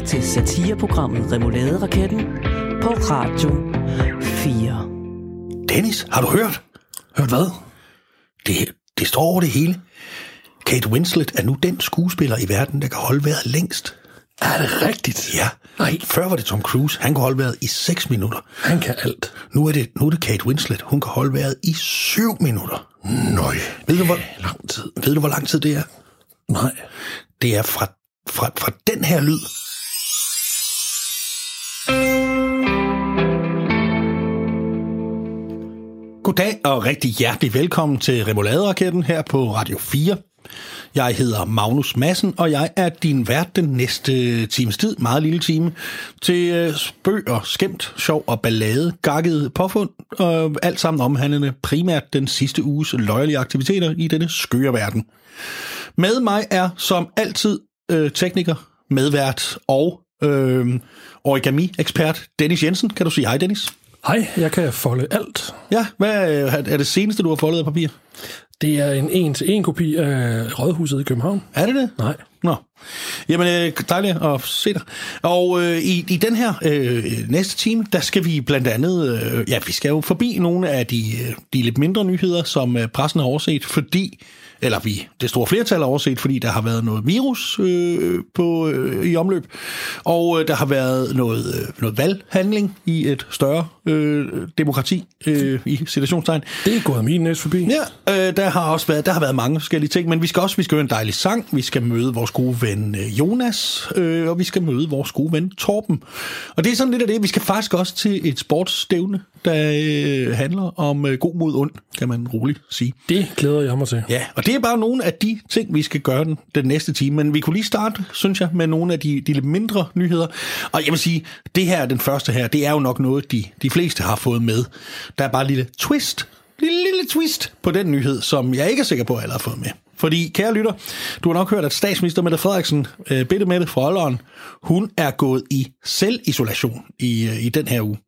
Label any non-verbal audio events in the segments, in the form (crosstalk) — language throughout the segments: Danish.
lytter til satireprogrammet Remouladeraketten på Radio 4. Dennis, har du hørt? Hørt hvad? Det, det står over det hele. Kate Winslet er nu den skuespiller i verden, der kan holde vejret længst. Er det rigtigt? Ja. Nej. Før var det Tom Cruise. Han kunne holde vejret i 6 minutter. Han kan alt. Nu er det, nu er det Kate Winslet. Hun kan holde vejret i 7 minutter. Nøj. Ved du, hvor, Lang tid. ved du, hvor lang tid det er? Nej. Det er fra, fra, fra den her lyd. Goddag og rigtig hjertelig velkommen til Remouladeraketten her på Radio 4. Jeg hedder Magnus Madsen, og jeg er din vært den næste times tid, meget lille time, til øh, spøg og skæmt, sjov og ballade, gakket påfund, og alt sammen omhandlende primært den sidste uges løjelige aktiviteter i denne skøre verden. Med mig er som altid øh, tekniker, medvært og øh, origami-ekspert Dennis Jensen. Kan du sige hej, Dennis? Hej, jeg kan folde alt. Ja, hvad øh, er det seneste, du har foldet af papir? Det er en en-til-en kopi af Rådhuset i København. Er det det? Nej. Nå. Jamen, øh, dejligt at se dig. Og øh, i, i den her øh, næste time, der skal vi blandt andet, øh, ja, vi skal jo forbi nogle af de, øh, de lidt mindre nyheder, som øh, pressen har overset, fordi, eller vi, det store flertal har overset, fordi der har været noget virus øh, på, øh, i omløb, og øh, der har været noget, øh, noget valghandling i et større øh, demokrati, øh, i situationstegn. Det er gået min næse forbi. Ja, øh, der har også været, der har været mange forskellige ting, men vi skal også vi skal høre en dejlig sang, vi skal møde vores gode ven øh, Jonas, øh, og vi skal møde vores gode ven Torben. Og det er sådan lidt af det, vi skal faktisk også til et sportsstævne, der øh, handler om øh, god mod ond, kan man roligt sige. Det glæder jeg mig til. Ja, og det er bare nogle af de ting, vi skal gøre den, den næste time. Men vi kunne lige starte, synes jeg, med nogle af de, de lidt mindre nyheder. Og jeg vil sige, det her, den første her, det er jo nok noget, de, de fleste har fået med. Der er bare et lille twist, lille, lille twist på den nyhed, som jeg ikke er sikker på, at alle har fået med. Fordi, kære lytter, du har nok hørt, at statsminister Mette Frederiksen, øh, Bitte Mette fra Olderen, hun er gået i selvisolation i, øh, i den her uge.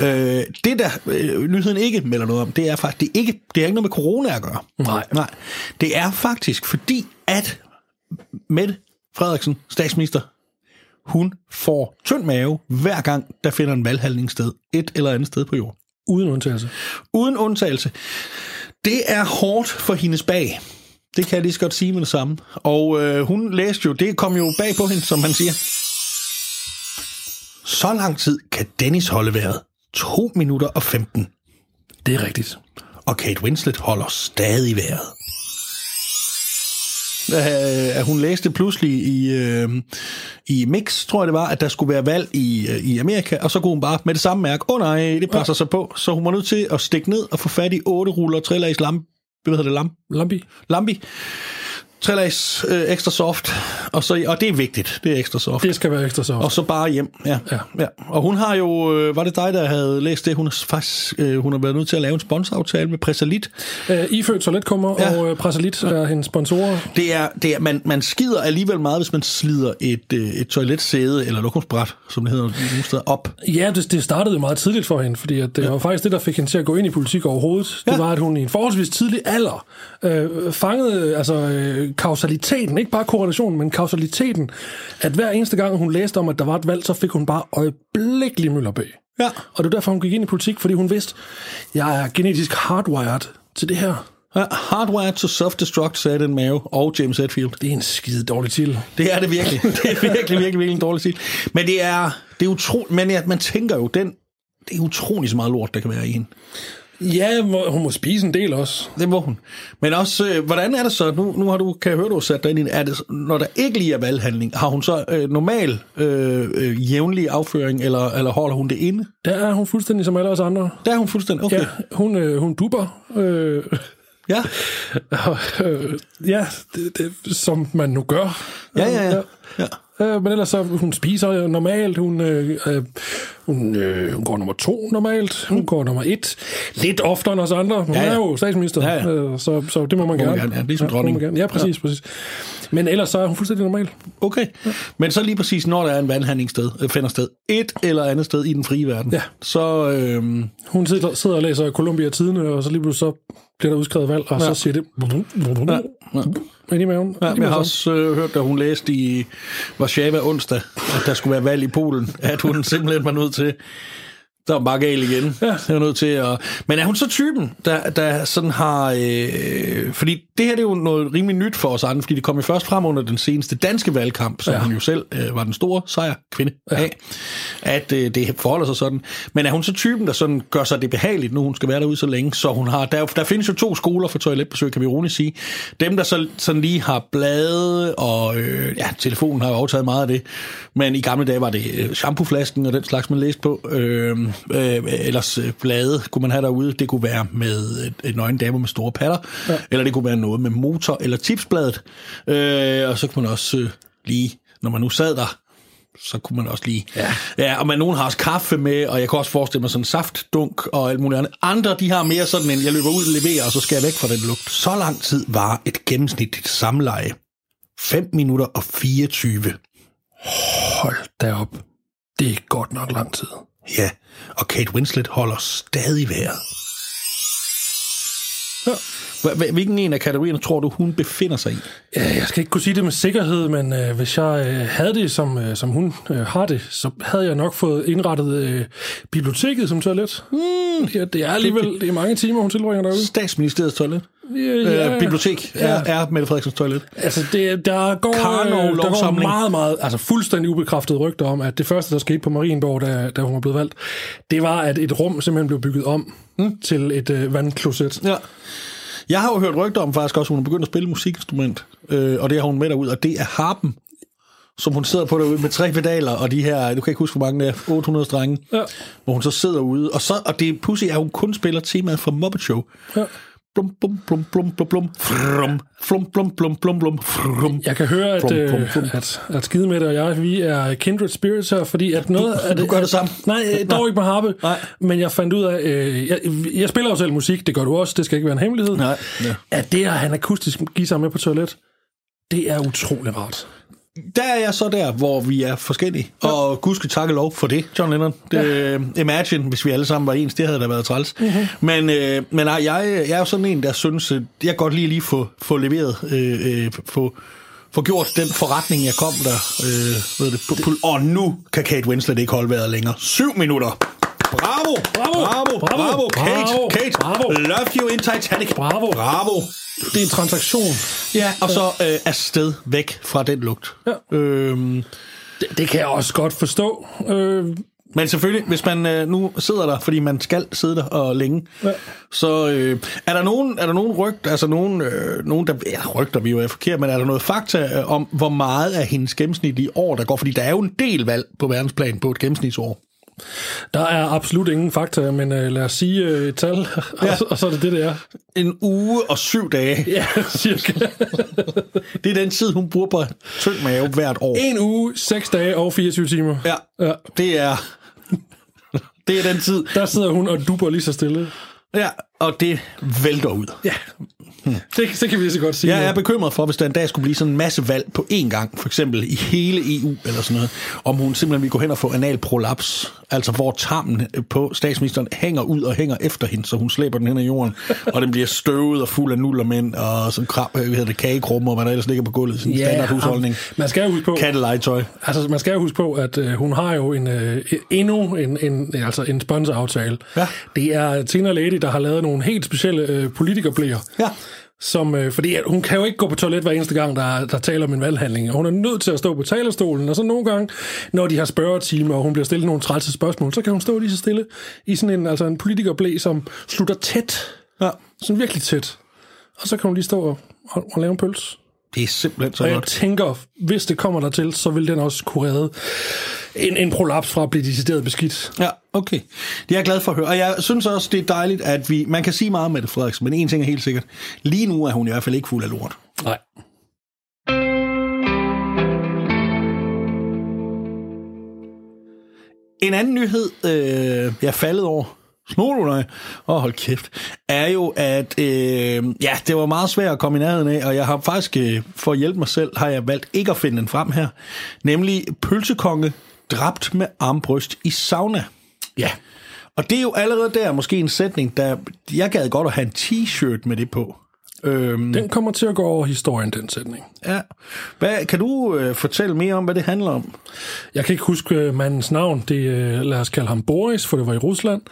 Øh, det der øh, nyheden ikke melder noget om, det er faktisk, det er ikke, det er ikke noget med corona at gøre. Nej. Nej. Det er faktisk fordi, at Mette Frederiksen, statsminister, hun får tynd mave, hver gang der finder en valghandling sted, et eller andet sted på jorden. Uden undtagelse. Uden undtagelse. Det er hårdt for hendes bag. Det kan jeg lige så godt sige med det samme. Og øh, hun læste jo, det kom jo bag på hende, som man siger. Så lang tid kan Dennis holde vejret. 2 minutter og 15. Det er rigtigt. Og Kate Winslet holder stadig vejret. Øh, at hun læste pludselig i, øh, i Mix, tror jeg det var, at der skulle være valg i, øh, i Amerika, og så kunne hun bare med det samme mærke, åh oh, nej, det passer sig på, så hun var nødt til at stikke ned og få fat i otte ruller trillags lamp, hvad hedder det, lamp? Lambi. Lambi. Trillags øh, ekstra soft, og, så, og det er vigtigt, det er ekstra soft. Det skal være ekstra så. Og så bare hjem, ja. Ja. ja. Og hun har jo, øh, var det dig, der havde læst det? Hun har faktisk, øh, hun har været nødt til at lave en sponsoraftale med Presalit. Uh, iført toiletkummer Ja. ja. og uh, Presalit er hendes sponsorer. Det er, det er man, man skider alligevel meget, hvis man slider et, øh, et toiletsæde, eller lokumsbræt, som det hedder nogle steder, op. Ja, det, det startede meget tidligt for hende, fordi at det var faktisk det, der fik hende til at gå ind i politik overhovedet. Det Ja. var, at hun i en forholdsvis tidlig alder øh, fangede altså, øh, kausaliteten, ikke bare korrelationen, men kausaliteten, at hver eneste gang, hun læste om, at der var et valg, så fik hun bare øjeblikkelig møller bag. Ja. Og det var derfor, hun gik ind i politik, fordi hun vidste, jeg er genetisk hardwired til det her. Ja, Hardwired to Self-Destruct, sagde den mave, og James Hetfield. Det er en skide dårlig titel. Det er det virkelig. (laughs) Det er virkelig, virkelig, virkelig en dårlig titel. Men det er, det er utroligt, men ja, man tænker jo, den, det er utrolig så meget lort, der kan være i hende. Ja, må- hun må spise en del også. Det må hun. Men også, øh, hvordan er det så, nu, nu har du, kan jeg høre, du har sat dig ind i, er det, når der ikke lige er valghandling, har hun så øh, normal øh, øh, jævnlig afføring, eller, eller holder hun det inde? Der er hun fuldstændig som alle os andre. Der er hun fuldstændig, okay. Ja, hun, øh, hun duber. Øh, Ja, (laughs) Og, øh, ja, det, det, som man nu gør. ja, ja. ja. ja. Øh, men ellers så, hun spiser normalt, hun, øh, øh, Hun, øh, hun går nummer to normalt. Hun går nummer et. Lidt oftere end os andre. Hun Ja, ja, ja. ja. er jo statsminister, Ja, ja. øh, så, så det må man Må gerne. gerne, ja, ligesom ja, dronning. gerne. Ja, præcis, ja. præcis. Men ellers så er hun fuldstændig normal. Okay. Men så lige præcis, når der er en valghandling sted, øh, finder sted et eller andet sted i den frie verden, Ja. så... Øh, Hun sidder, sidder og læser Columbia Tidene, og så lige pludselig så bliver der udskrevet valg, og ja. så siger det... Ja. Ind i maven. Ja, jeg har også øh, hørt, da hun læste i Warszawa onsdag, at der skulle være valg i Polen, at hun simpelthen var nødt til til. Der var bare galt igen. Ja. Jeg var nødt til at... Men er hun så typen, der, der sådan har... Øh, fordi det her det er jo noget rimelig nyt for os andre, fordi det kom jo først frem under den seneste danske valgkamp, som ja. Ja. hun jo selv øh, var den store sejr kvinde ja. af, at øh, det forholder sig sådan. Men er hun så typen, der sådan gør sig det behageligt, nu hun skal være derude så længe, så hun har... Der, der findes jo to skoler for toiletbesøg, kan vi roligt sige. Dem, der så, sådan lige har blade, og øh, ja, telefonen har jo overtaget meget af det, men i gamle dage var det øh, shampooflasken og den slags, man læste på. Øh, øh, ellers øh, blade kunne man have derude. Det kunne være med et, et nøgen dame med store patter, ja. eller det kunne være noget med motor eller tipsbladet. Øh, og så kunne man også øh, lige, når man nu sad der, så kunne man også lige... Ja. ja og man, nogen har også kaffe med, og jeg kan også forestille mig sådan en saftdunk og alt muligt andet. Andre, de har mere sådan en, jeg løber ud og leverer, og så skal jeg væk fra den lugt. Så lang tid var et gennemsnitligt samleje. 5 minutter og 24. Hold da op. Det er godt nok lang tid. Ja, og Kate Winslet holder stadig vejret. Ja. Hvilken en af kategorierne tror du, hun befinder sig i? Ja, Jeg skal ikke kunne sige det med sikkerhed, men øh, hvis jeg øh, havde det, som, øh, som hun øh, har det, så havde jeg nok fået indrettet øh, biblioteket som toilet. Mm, ja, det er alligevel det er mange timer, hun tilbringer derude. Statsministeriets toilet. Ja, Øh, bibliotek er, er Mette Frederiksens toilet. Altså, det, der går, Karnov øh, der går meget, meget, altså fuldstændig ubekræftet rygter om, at det første, der skete på Marienborg, da, da hun var blevet valgt, det var, at et rum simpelthen blev bygget om mm. til et øh, vandkloset. Ja. Jeg har jo hørt rygter om faktisk også, at hun er begyndt at spille musikinstrument, øh, og det har hun med derud, og det er harpen, som hun sidder på derude med tre pedaler, og de her, du kan ikke huske, hvor mange det er, 800 strenge, Ja. hvor hun så sidder ude, og, så, og det pussy er, at hun kun spiller temaet fra Muppet Show. Ja. Blum, blum, blum, blum, blum, blum, frum, flum, blum, blum, blum, blum, frum. Jeg kan høre, at, Plum, plum, øh, plum. at, at Skidemætte og jeg, vi er kindred spirits her, fordi at noget af du gør det samme? Nej, øh, dog ikke med harpe. Nej. Men jeg fandt ud af, øh, jeg, jeg spiller jo selv musik, det gør du også, det skal ikke være en hemmelighed. Nej, ja. At det at have en akustisk guitar med på toilet, det er utrolig rart. Der er jeg så der, hvor vi er forskellige. Ja. Og gud skal takke lov for det, John Lennon. Det, ja. Imagine, hvis vi alle sammen var ens, det havde da været træls. Mm-hmm. Men, øh, men nej, jeg, jeg er jo sådan en, der synes, at jeg godt lige lige få, få leveret, øh, øh, få, få gjort den forretning, jeg kom der. Øh, ved det, på, på, og nu kan Kate Winslet ikke holde vejret længere. Syv minutter. Bravo, Bravo, bravo, bravo, Kate, bravo, Kate, bravo. love you in Titanic. Bravo. Bravo. Det er en transaktion. Ja, og så øh, afsted væk fra den lugt. Ja. Øhm, Det, det kan jeg også godt forstå. Øh, Men selvfølgelig, hvis man øh, nu sidder der, fordi man skal sidde der og længe. Ja. så øh, er der nogen, er der nogen rygt, altså nogen, øh, nogen der, ja, rygter vi jo er forkert, men er der noget fakta øh, om, hvor meget af hendes gennemsnitlige år, der går? Fordi der er jo en del valg på verdensplan på et gennemsnitsår. Der er absolut ingen fakta, men øh, lad os sige øh, et tal, (laughs) og, Ja. så- og så er det det, det er. En uge og syv dage. (laughs) Ja, cirka. Det er den tid, hun bruger på tynd mave hvert år. En uge, 6 dage og 24 timer. Ja, ja. det er, det er den tid. Der sidder hun og duber lige så stille. Ja, og det vælter ud. Ja, det, det kan vi lige så godt sige. Jeg er bekymret for, hvis der en dag skulle blive sådan en masse valg på én gang, for eksempel i hele EU eller sådan noget, om hun simpelthen vil gå hen og få analprolaps, altså hvor tarmen på statsministeren hænger ud og hænger efter hende, så hun slæber den hen ad jorden, og den bliver støvet og fuld af nullermænd og sådan krab, hvad hedder det, kagekrumme og hvad der ellers ligger på gulvet, sådan en Ja, standard husholdning. Man skal jo huske på, Kattelegetøj. altså, man skal jo huske på, at øh, hun har jo en, øh, endnu en, en, altså en sponsoraftale. Ja. Det er Tina Lady, der har lavet nogle helt specielle øh, politikerblæer. Ja. Som, øh, fordi at hun kan jo ikke gå på toilet hver eneste gang, der, der taler om en valghandling. Hun er nødt til at stå på talerstolen, og så nogle gange, når de har spørgetime, og hun bliver stillet nogle trælse spørgsmål, så kan hun stå lige så stille i sådan en, altså en politikerblæ, som slutter tæt. Ja. Sådan virkelig tæt. Og så kan hun lige stå og, og, og lave en pøls. Det er simpelthen så Og jeg godt. tænker, hvis det kommer dertil, så vil den også kunne redde en, en prolaps fra at blive decideret beskidt. Ja, okay. Det er jeg glad for at høre. Og jeg synes også, det er dejligt, at vi... Man kan sige meget med det, Frederiksen, men en ting er helt sikkert. Lige nu er hun i hvert fald ikke fuld af lort. Nej. En anden nyhed, øh, jeg faldet over, snor du dig? Åh, hold kæft. Er jo, at øh, ja, det var meget svært at komme i nærheden af, og jeg har faktisk, øh, for at hjælpe mig selv, har jeg valgt ikke at finde den frem her. Nemlig pølsekonge dræbt med armbryst i sauna. Ja. Og det er jo allerede der måske en sætning, der jeg gad godt at have en t-shirt med det på. Øhm, Den kommer til at gå over historien, den sætning. ja. hvad, kan du øh, fortælle mere om, hvad det handler om? Jeg kan ikke huske øh, mandens navn. Det, øh, lad os kalde ham Boris, for det var i Rusland,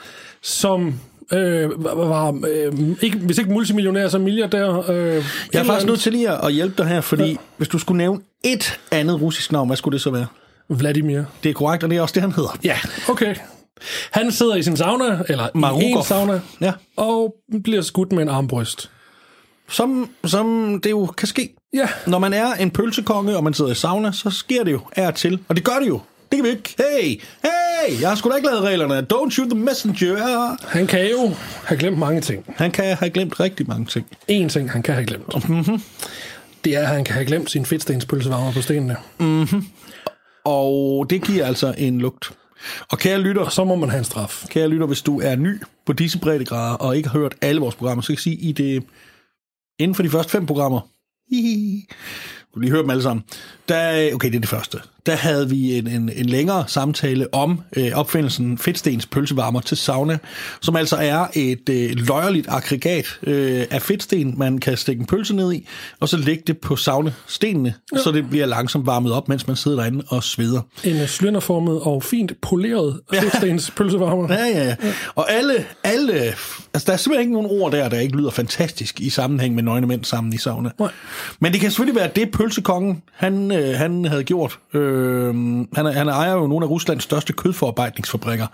som øh, var, øh, ikke, hvis ikke multimillionær, så milliardær. Øh, Jeg er faktisk nødt til lige at hjælpe dig her, fordi ja. hvis du skulle nævne et andet russisk navn, hvad skulle det så være? Vladimir. Det er korrekt, og det er også det, han hedder. Ja, okay. Han sidder i sin sauna, eller Marukov. i en sauna, Ja. og bliver skudt med en armbryst. Som, som det jo kan ske. Ja, Når man er en pølsekonge, og man sidder i sauna, så sker det jo af og til. Og det gør det jo. Det kan vi ikke. Hey, hey, jeg har sgu da ikke lavet reglerne. Don't shoot the messenger. han kan jo have glemt mange ting. Han kan have glemt rigtig mange ting. En ting, han kan have glemt. Mhm. Det er, at han kan have glemt sin fedtstenspølsevarmer på stenene. Og det giver altså en lugt. Og kære lytter, Og så må man have en straf. kære lytter, hvis du er ny på disse breddegrader, og ikke har hørt alle vores programmer, så kan jeg sige, i det, inden for de første fem programmer, hihi, du lige høre dem alle sammen, der, okay, det er det første, der havde vi en, en, en længere samtale om øh, opfindelsen fedtstens pølsevarmer til sauna, som altså er et øh, løjerligt aggregat øh, af fedtsten, man kan stikke en pølse ned i, og så lægge det på saunestenene, ja. så det bliver langsomt varmet op, mens man sidder derinde og sveder. En øh, cylinderformet og fint poleret fedtstenspølsevarmer. Ja, ja, ja. Og alle, alle, altså der er simpelthen ikke nogen ord der, der ikke lyder fantastisk i sammenhæng med nøgne mænd sammen i sauna. Nej. Men det kan selvfølgelig være det, pølsekongen, han, øh, han havde gjort. Øh, han, er- han ejer jo nogle af Ruslands største kødforarbejdningsfabrikker.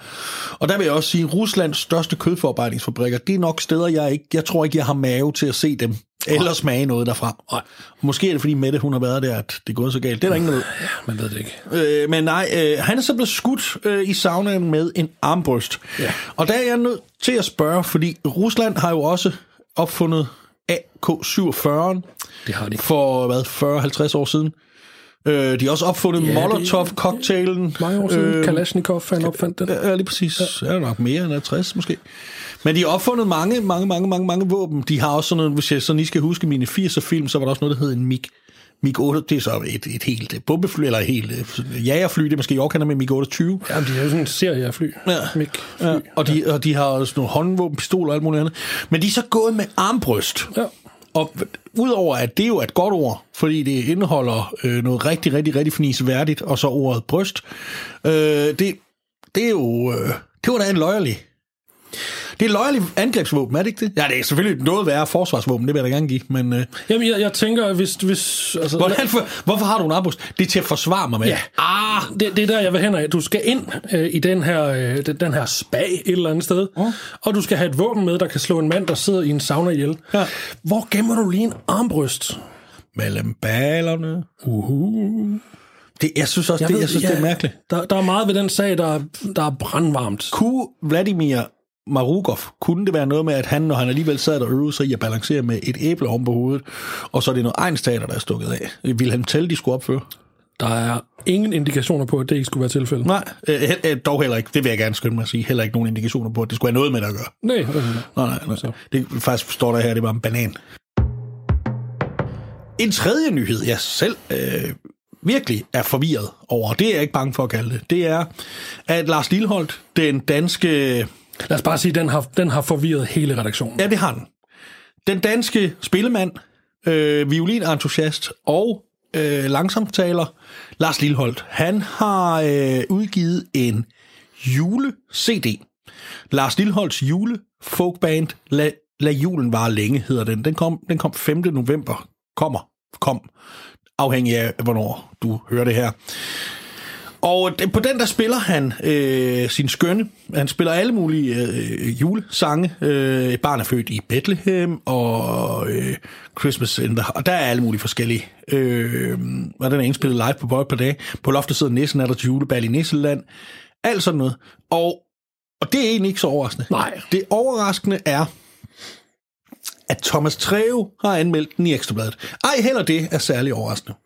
Og der vil jeg også sige, at Ruslands største kødforarbejdningsfabrikker, det er nok steder, jeg ikke, jeg tror ikke, jeg har mave til at se dem. Eller smage noget derfra. Nej. Måske er det, fordi Mette, hun har været der, at det er gået så galt. Det er der ingen, der ved. Ja, man ved det ikke. Øh, men nej, øh, han er så blevet skudt øh, i saunaen med en armbryst. Ja. Og der er jeg nødt til at spørge, fordi Rusland har jo også opfundet AK-47 Det har de. for, hvad, 40-50 år siden. Øh, de har også opfundet Ja, Molotov-cocktailen. Mange år siden, Øh, Kalashnikov, han opfandt den. Ja, lige præcis. Ja. Er nok mere end 60 måske. Men de har opfundet mange, mange, mange, mange, mange våben. De har også sådan noget, hvis jeg sådan lige skal huske mine 80'er film, så var der også noget, der hed en MiG. MiG 8, det er så et, et helt øh, bombefly, eller et helt øh, jagerfly, det er måske York, med MiG 28. Ja, de er jo sådan en serie af fly. Ja. Mig fly. Ja, og, de, og de har også nogle håndvåben, pistoler og alt muligt andet. Men de er så gået med armbryst. Ja. Og udover at det jo er et godt ord, fordi det indeholder øh, noget rigtig, rigtig, rigtig fnisværdigt, og så ordet bryst, øh, det, det er jo... Øh, det var da en løjerlig. Det er løjerligt angrebsvåben, er det ikke det? Ja, det er selvfølgelig noget værre forsvarsvåben, det vil jeg da gerne give, men... Øh, Jamen, jeg, jeg tænker, hvis... hvis altså, hvordan, (laughs) for, hvorfor har du en armbryst? Det er til at forsvare mig med. Ja. Ah, det, det er der, jeg vil hen af. Du skal ind øh, i den her, øh, den- her spag et eller andet sted, Mm. og du skal have et våben med, der kan slå en mand, der sidder i en sauna ihjel. Ja. Hvor gemmer du lige en armbryst? Mellem ballerne. Uhu. Det, jeg synes også, jeg, det, jeg synes, det er mærkeligt. Der, der er meget ved den sag, der, er- der er brandvarmt. Kunne Vladimir Marukov, kunne det være noget med, at han, når han alligevel sad og øvede sig i at balancere med et æble om på hovedet, og så er det noget egenstater, der er stukket af? Vil han tælle, de skulle opføre? Der er ingen indikationer på, at det ikke skulle være tilfældet. Nej, øh, øh, dog heller ikke. Det vil jeg gerne skynde mig at sige. Heller ikke nogen indikationer på, at det skulle have noget med det at gøre. Nej, øh, Nej, nej, nej. Det faktisk står der her, det var en banan. En tredje nyhed, jeg selv øh, virkelig er forvirret over, det er jeg ikke bange for at kalde det, det er, at Lars Lilholdt, den danske lad os bare sige, at den har, den har forvirret hele redaktionen. Ja, det har den. Den danske spillemand, øh, violinentusiast og øh, langsomtaler, Lars Lilleholdt, han har øh, udgivet en jule-CD. Lars Lilleholds jule folkband La, La julen var længe, hedder den. Den kom, den kom 5. november. Kommer. Kom. Afhængig af, hvornår du hører det her. Og på den der spiller han øh, sin skønne. Han spiller alle mulige øh, julesange. Øh, et barn er født i Bethlehem, og øh, Christmas in the... Og der er alle mulige forskellige. Øh, og den er indspillet live på Bøj på dag. På loftet sidder Nissen, er der til julebal i Nisseland. Alt sådan noget. Og, og det er egentlig ikke så overraskende. Nej. Det overraskende er, at Thomas Treve har anmeldt den i Ekstrabladet. Ej, heller det er særlig overraskende.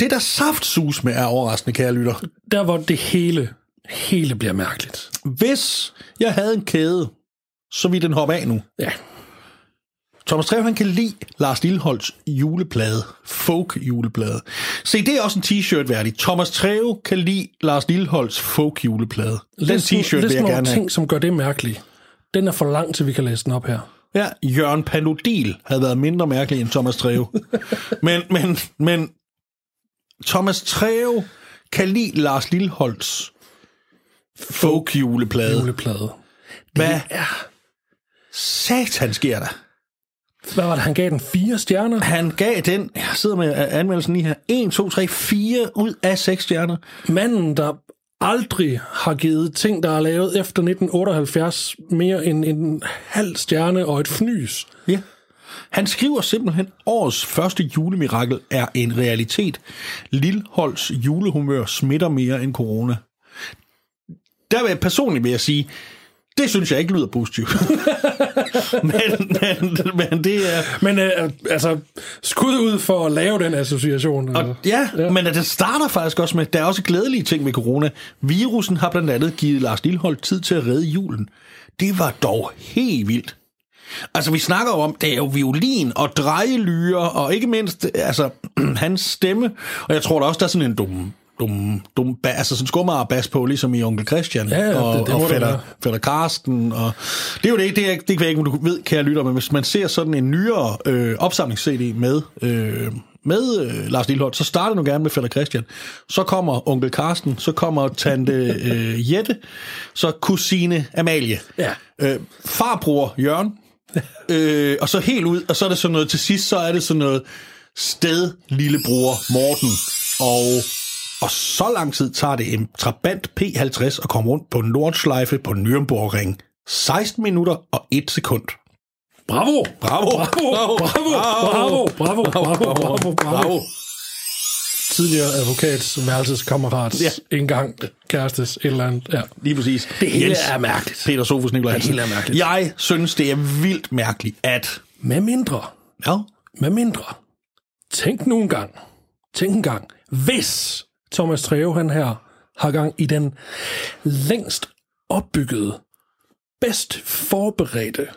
Det, der saftsus med er overraskende, kære lytter. Der, hvor det hele hele bliver mærkeligt. Hvis jeg havde en kæde, så ville den hoppe af nu. Ja, Thomas Trev, han kan lide Lars Lilleholds juleplade. Folk juleplade. Se, det er også en t-shirt værdig. Thomas Trev kan lide Lars Lilleholds folk juleplade. Den t-shirt vil list jeg gerne have. ting, som gør det mærkeligt. Den er for lang til, vi kan læse den op her. Ja, Jørgen Panodil havde været mindre mærkelig end Thomas Trev. (laughs) men, men, men Thomas Trev kan lide Lars Lilleholds folk juleplade. Juleplade. Hvad er... satan sker der? Hvad var det, han gav den? Fire stjerner? Han gav den, jeg sidder med anmeldelsen lige her, 1, 2, 3, 4 ud af 6 stjerner. Manden, der aldrig har givet ting, der er lavet efter 1978, mere end en halv stjerne og et fnys. Ja. Han skriver simpelthen, årets første julemirakel er en realitet. Lilleholds julehumør smitter mere end corona. Der vil jeg personligt vil jeg sige, det synes jeg ikke lyder positivt. (laughs) men, men, men det er... Men øh, altså, skud ud for at lave den association. Og, ja, ja, men det starter faktisk også med, der er også glædelige ting med corona. Virussen har blandt andet givet Lars Lillehold tid til at redde julen. Det var dog helt vildt. Altså, vi snakker jo om, det er jo violin og drejelyre, og ikke mindst, altså, (clears throat) hans stemme. Og jeg tror da også, der er sådan en dum, dum, dum, ba- altså sådan skummer bas på, ligesom i Onkel Christian. Ja, ja, og, det- det og fætter, fætter Karsten. Og det er jo det, det, er, det kan jeg ikke, om du ved, kære lytter, men hvis man ser sådan en nyere øh, opsamlings-CD med, øh, med øh, Lars Lillehold, så starter nu gerne med fætter Christian. Så kommer onkel Karsten, så kommer tante øh, Jette, så kusine Amalie. Ja. Øh, farbror Jørgen, øh, og så helt ud, og så er det sådan noget, til sidst så er det sådan noget sted lillebror Morten, og, og så lang tid tager det en Trabant P50 at komme rundt på Nordschleife på Nürnbergring. 16 minutter og 1 sekund. Bravo! Bravo! Bravo! Bravo! Bravo! Bravo! Bravo! Bravo! Bravo! Tidligere advokats værelseskammerats Ja. engang kærestes et eller andet. Ja. Lige præcis. Det hele Jens er mærkeligt. Peter Sofus Nikolaj Hansen. hele er mærkeligt. Jeg synes, det er vildt mærkeligt, at... Med mindre, Ja, med mindre. Tænk nu en gang. Tænk en gang. Hvis Thomas Treve, han her, har gang i den længst opbyggede, bedst forberedte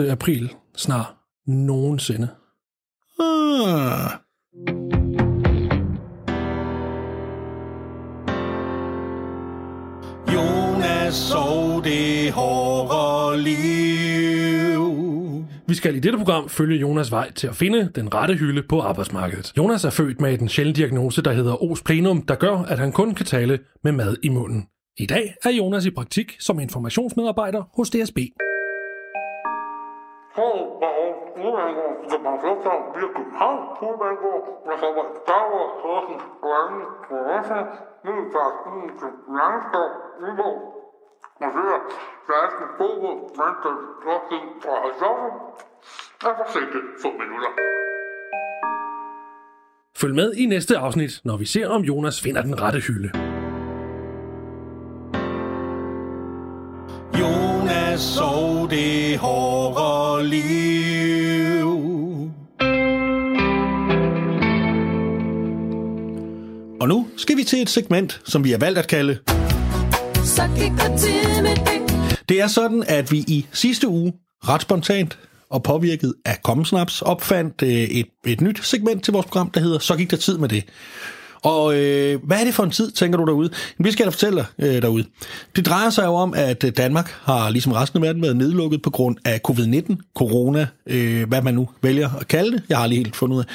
1. april snart nogensinde. Ah. Sov det hårde liv. Vi skal i dette program følge Jonas vej til at finde den rette hylde på arbejdsmarkedet. Jonas er født med en sjælden diagnose, der hedder os plenum, der gør, at han kun kan tale med mad i munden. I dag er Jonas i praktik som informationsmedarbejder hos DSB. Hovedbanegård, Marsør, Flasken, Borup, Vandstad, Roskilde og Højsovre. Er forsinket få minutter. Følg med i næste afsnit, når vi ser, om Jonas finder den rette hylde. Jonas sov det hårde liv. Og nu skal vi til et segment, som vi har valgt at kalde så gik der tid med det. Det er sådan, at vi i sidste uge ret spontant og påvirket af Kommensnaps opfandt øh, et, et nyt segment til vores program, der hedder Så gik der tid med det. Og øh, hvad er det for en tid, tænker du derude? Vi skal da fortælle dig øh, derude. Det drejer sig jo om, at øh, Danmark har ligesom resten af verden været nedlukket på grund af covid-19, corona, øh, hvad man nu vælger at kalde det. Jeg har lige helt fundet ud af.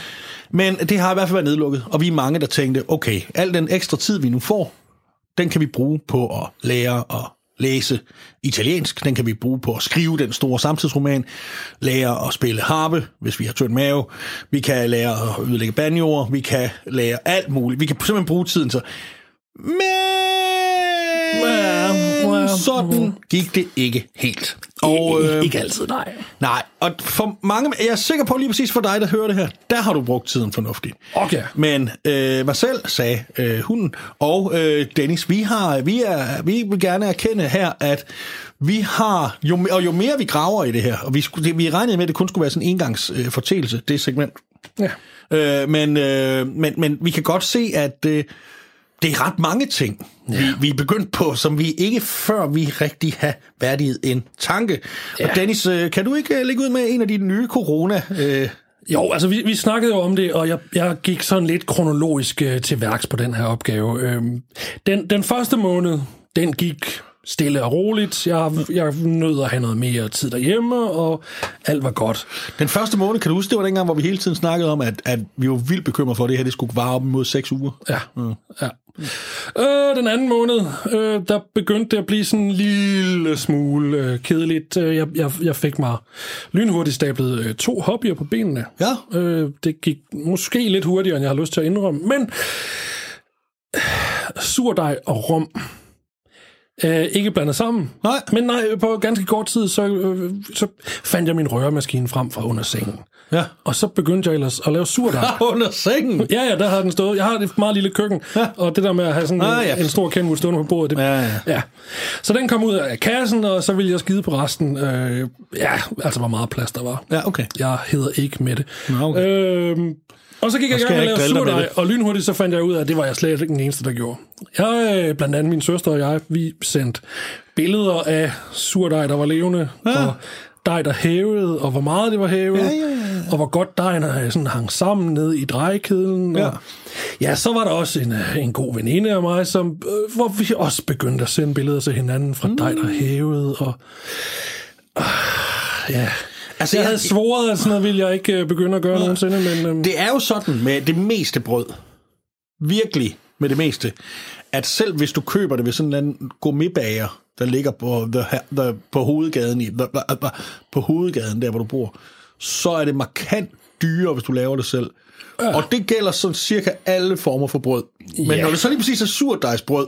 Men det har i hvert fald været nedlukket, og vi er mange, der tænkte, okay, al den ekstra tid, vi nu får, den kan vi bruge på at lære at læse italiensk. Den kan vi bruge på at skrive den store samtidsroman. Lære at spille harpe, hvis vi har tynd mave. Vi kan lære at ødelægge banjoer. Vi kan lære alt muligt. Vi kan simpelthen bruge tiden så. Men sådan gik det ikke helt. Og, øh, ikke altid, nej. nej, og for mange, jeg er sikker på lige præcis for dig, der hører det her, der har du brugt tiden fornuftigt. Okay. Men øh, mig selv sagde øh, hunden, og øh, Dennis, vi har, vi, er, vi vil gerne erkende her, at vi har, jo, og jo mere vi graver i det her, og vi, skulle, det, vi regnede med, at det kun skulle være sådan en engangs øh, fortælelse, det segment. Ja. Øh, men, øh, men, men vi kan godt se, at øh, det er ret mange ting, ja. vi, vi er begyndt på, som vi ikke før vi rigtig har værdiget en tanke. Ja. Og Dennis, øh, kan du ikke øh, lægge ud med en af de nye corona... Øh, Jo, altså vi, vi snakkede jo om det, og jeg, jeg gik sådan lidt kronologisk øh, til værks på den her opgave. Øhm, den, den første måned, den gik stille og roligt. Jeg, jeg nød at have noget mere tid derhjemme, og alt var godt. den første måned, kan du huske, det var dengang, hvor vi hele tiden snakkede om, at, at vi var vildt bekymrede for, at det her det skulle vare op imod seks uger. Ja. Mm. ja. Øh, den anden måned, øh, der begyndte det at blive sådan en lille smule øh, kedeligt. Øh, Jeg, jeg, jeg fik mig lynhurtigt stablet øh, to hobbyer på benene. Ja. Øh, det gik måske lidt hurtigere, end jeg har lyst til at indrømme, men øh, surdej og rom øh, ikke blandet sammen. Nej. Men nej, på ganske kort tid, så, øh, så fandt jeg min røremaskine frem fra under sengen. Ja. Og så begyndte jeg ellers at lave surdej. (laughs) Under sengen. Ja, ja, der har den stået. Jeg har et meget lille køkken, ja. og det der med at have sådan Ah, en, ja. en stor Kenwood stående på bordet, det, Ja, ja. ja. Så den kom ud af kassen, og så ville jeg skide på resten. Øh, ja, altså hvor meget plads der var. Ja, okay. Jeg hedder ikke med det. Nå, okay. Øhm, og så gik jeg i gang med at lave surdej, og lynhurtigt så fandt jeg ud af, at det var jeg slet ikke den eneste, der gjorde. Jeg, øh, blandt andet min søster og jeg, vi sendte billeder af surdej, der var levende, ja. og dej, der hævede, og hvor meget det var hævet, Ja, ja, ja. Og hvor godt dejen øh, sådan hang sammen ned i drejekedlen. Ja. Og, ja, så var der også en, øh, en god veninde af mig, som, øh, hvor vi også begyndte at sende billeder til hinanden fra mm. dej, der hævede, og øh, ja... Altså, Jeg jeg- havde svoret, at sådan noget ville jeg ikke øh, begynde at gøre nogensinde, men... Øhm, Det er jo sådan med det meste brød, virkelig med det meste, at selv hvis du køber det ved sådan en anden gourmetbager, der ligger på, the, the, på hovedgaden, i, the, the, på hovedgaden, der hvor du bor, så er det markant dyrere, hvis du laver det selv. Ja. Og det gælder sådan cirka alle former for brød. Men Ja. når det så lige præcis er surdejsbrød,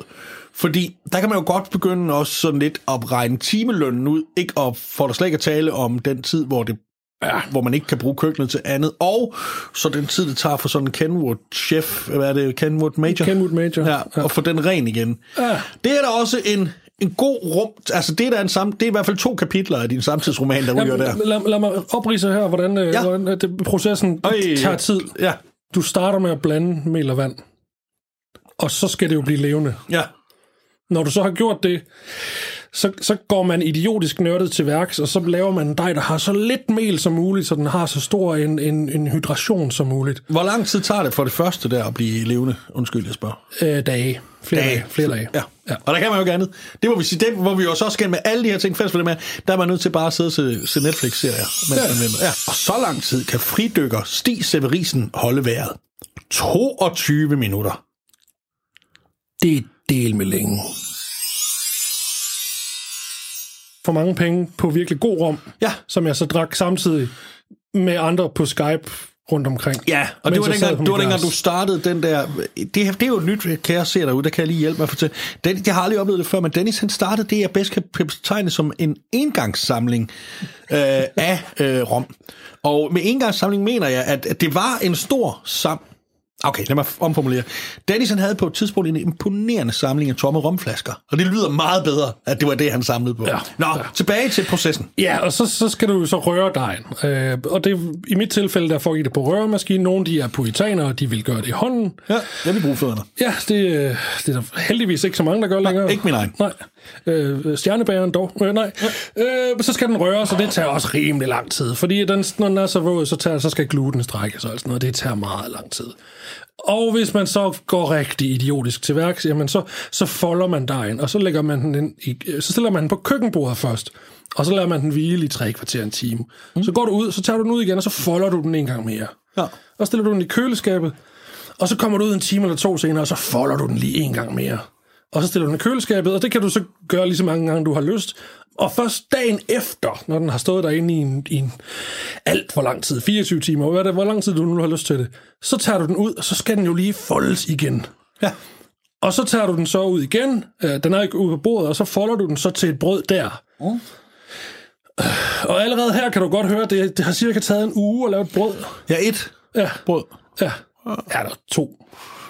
fordi der kan man jo godt begynde også sådan lidt at regne timelønnen ud, ikke og for der slet ikke at tale om den tid, hvor det ja. hvor man ikke kan bruge køkkenet til andet, og så den tid, det tager for sådan en Kenwood chef, hvad er det, Kenwood Major? Kenwood Major, Ja, ja. og få den ren igen. Ja. Det er da også en, en god rum, altså det er, der en sam, det er i hvert fald to kapitler af din samtidsroman, der ryger der. Lad, lad mig oprise her, hvordan, ja. Ja. hvordan øh, det, processen Øj, tager tid. Ja, Du starter med at blande mel og vand, og så skal det jo blive levende. ja. Når du så har gjort det, så, så går man idiotisk nørdet til værks, og så laver man en dej, der har så lidt mel som muligt, så den har så stor en, en, en hydration som muligt. Hvor lang tid tager det for det første der at blive levende? Undskyld, jeg spørger. Øh, dage. Flere dage. Flere dage. Ja. ja. Og der kan man jo ikke andet. Det må vi sige, det, hvor vi jo så skal med alle de her ting fælles for det med, der er man nødt til bare at sidde til, til Netflix-serier. Mens Ja. man ja. Og så lang tid kan fridykker Stig Severisen holde vejret. 22 minutter. Det er del med længe. For mange penge på virkelig god rom, Ja. som jeg så drak samtidig med andre på Skype rundt omkring. Ja, og det var, dengang, det var dengang, du startede den der... Det, det er jo et nyt, kan jeg se derude, der kan jeg lige hjælpe mig at fortælle. Den, jeg har aldrig oplevet det før, men Dennis han startede det, jeg bedst kan betegne som en engangssamling øh, af øh, rom. Og med engangssamling mener jeg, at, at det var en stor sam... Okay, lad mig omformulere. Dennis han havde på et tidspunkt en imponerende samling af tomme romflasker. Og det lyder meget bedre, at det var det, han samlede på. Ja. Nå, Ja. tilbage til processen. Ja, og så, så skal du så røre dejen. Øh, og det, i mit tilfælde, der foregik det på røremaskinen. Nogle de er puritanere, og de vil gøre det i hånden. Ja, jeg vil bruge fødderne. Ja, det, øh, det er der heldigvis ikke så mange, der gør længere. ikke min egen. Nej. Øh, stjernebæren dog. Øh, nej. Ja. Øh, så skal den røres, og det tager også rimelig lang tid. Fordi den, når den er så våd, så, tager, så skal gluten strækkes og sådan noget. Det tager meget lang tid. Og hvis man så går rigtig idiotisk til værks, jamen så, så folder man dejen, og så, lægger man den ind i, så stiller man den på køkkenbordet først. Og så lader man den hvile i tre kvarter en time. Mm. Så går du ud, så tager du den ud igen, og så folder du den en gang mere. Ja. Og stiller du den i køleskabet, og så kommer du ud en time eller to senere, og så folder du den lige en gang mere. Og så stiller du den i køleskabet, og det kan du så gøre lige så mange gange, du har lyst. Og først dagen efter, når den har stået derinde i en, i en alt for lang tid, 24 timer, hvad er det, hvor lang tid du nu har lyst til det, så tager du den ud, og så skal den jo lige foldes igen. Ja. Og så tager du den så ud igen, øh, den er ikke ude på bordet, og så folder du den så til et brød der. Mm. Og allerede her kan du godt høre, det, det har cirka taget en uge at lave et brød. Ja, et Ja, brød. ja. Ja, der er to.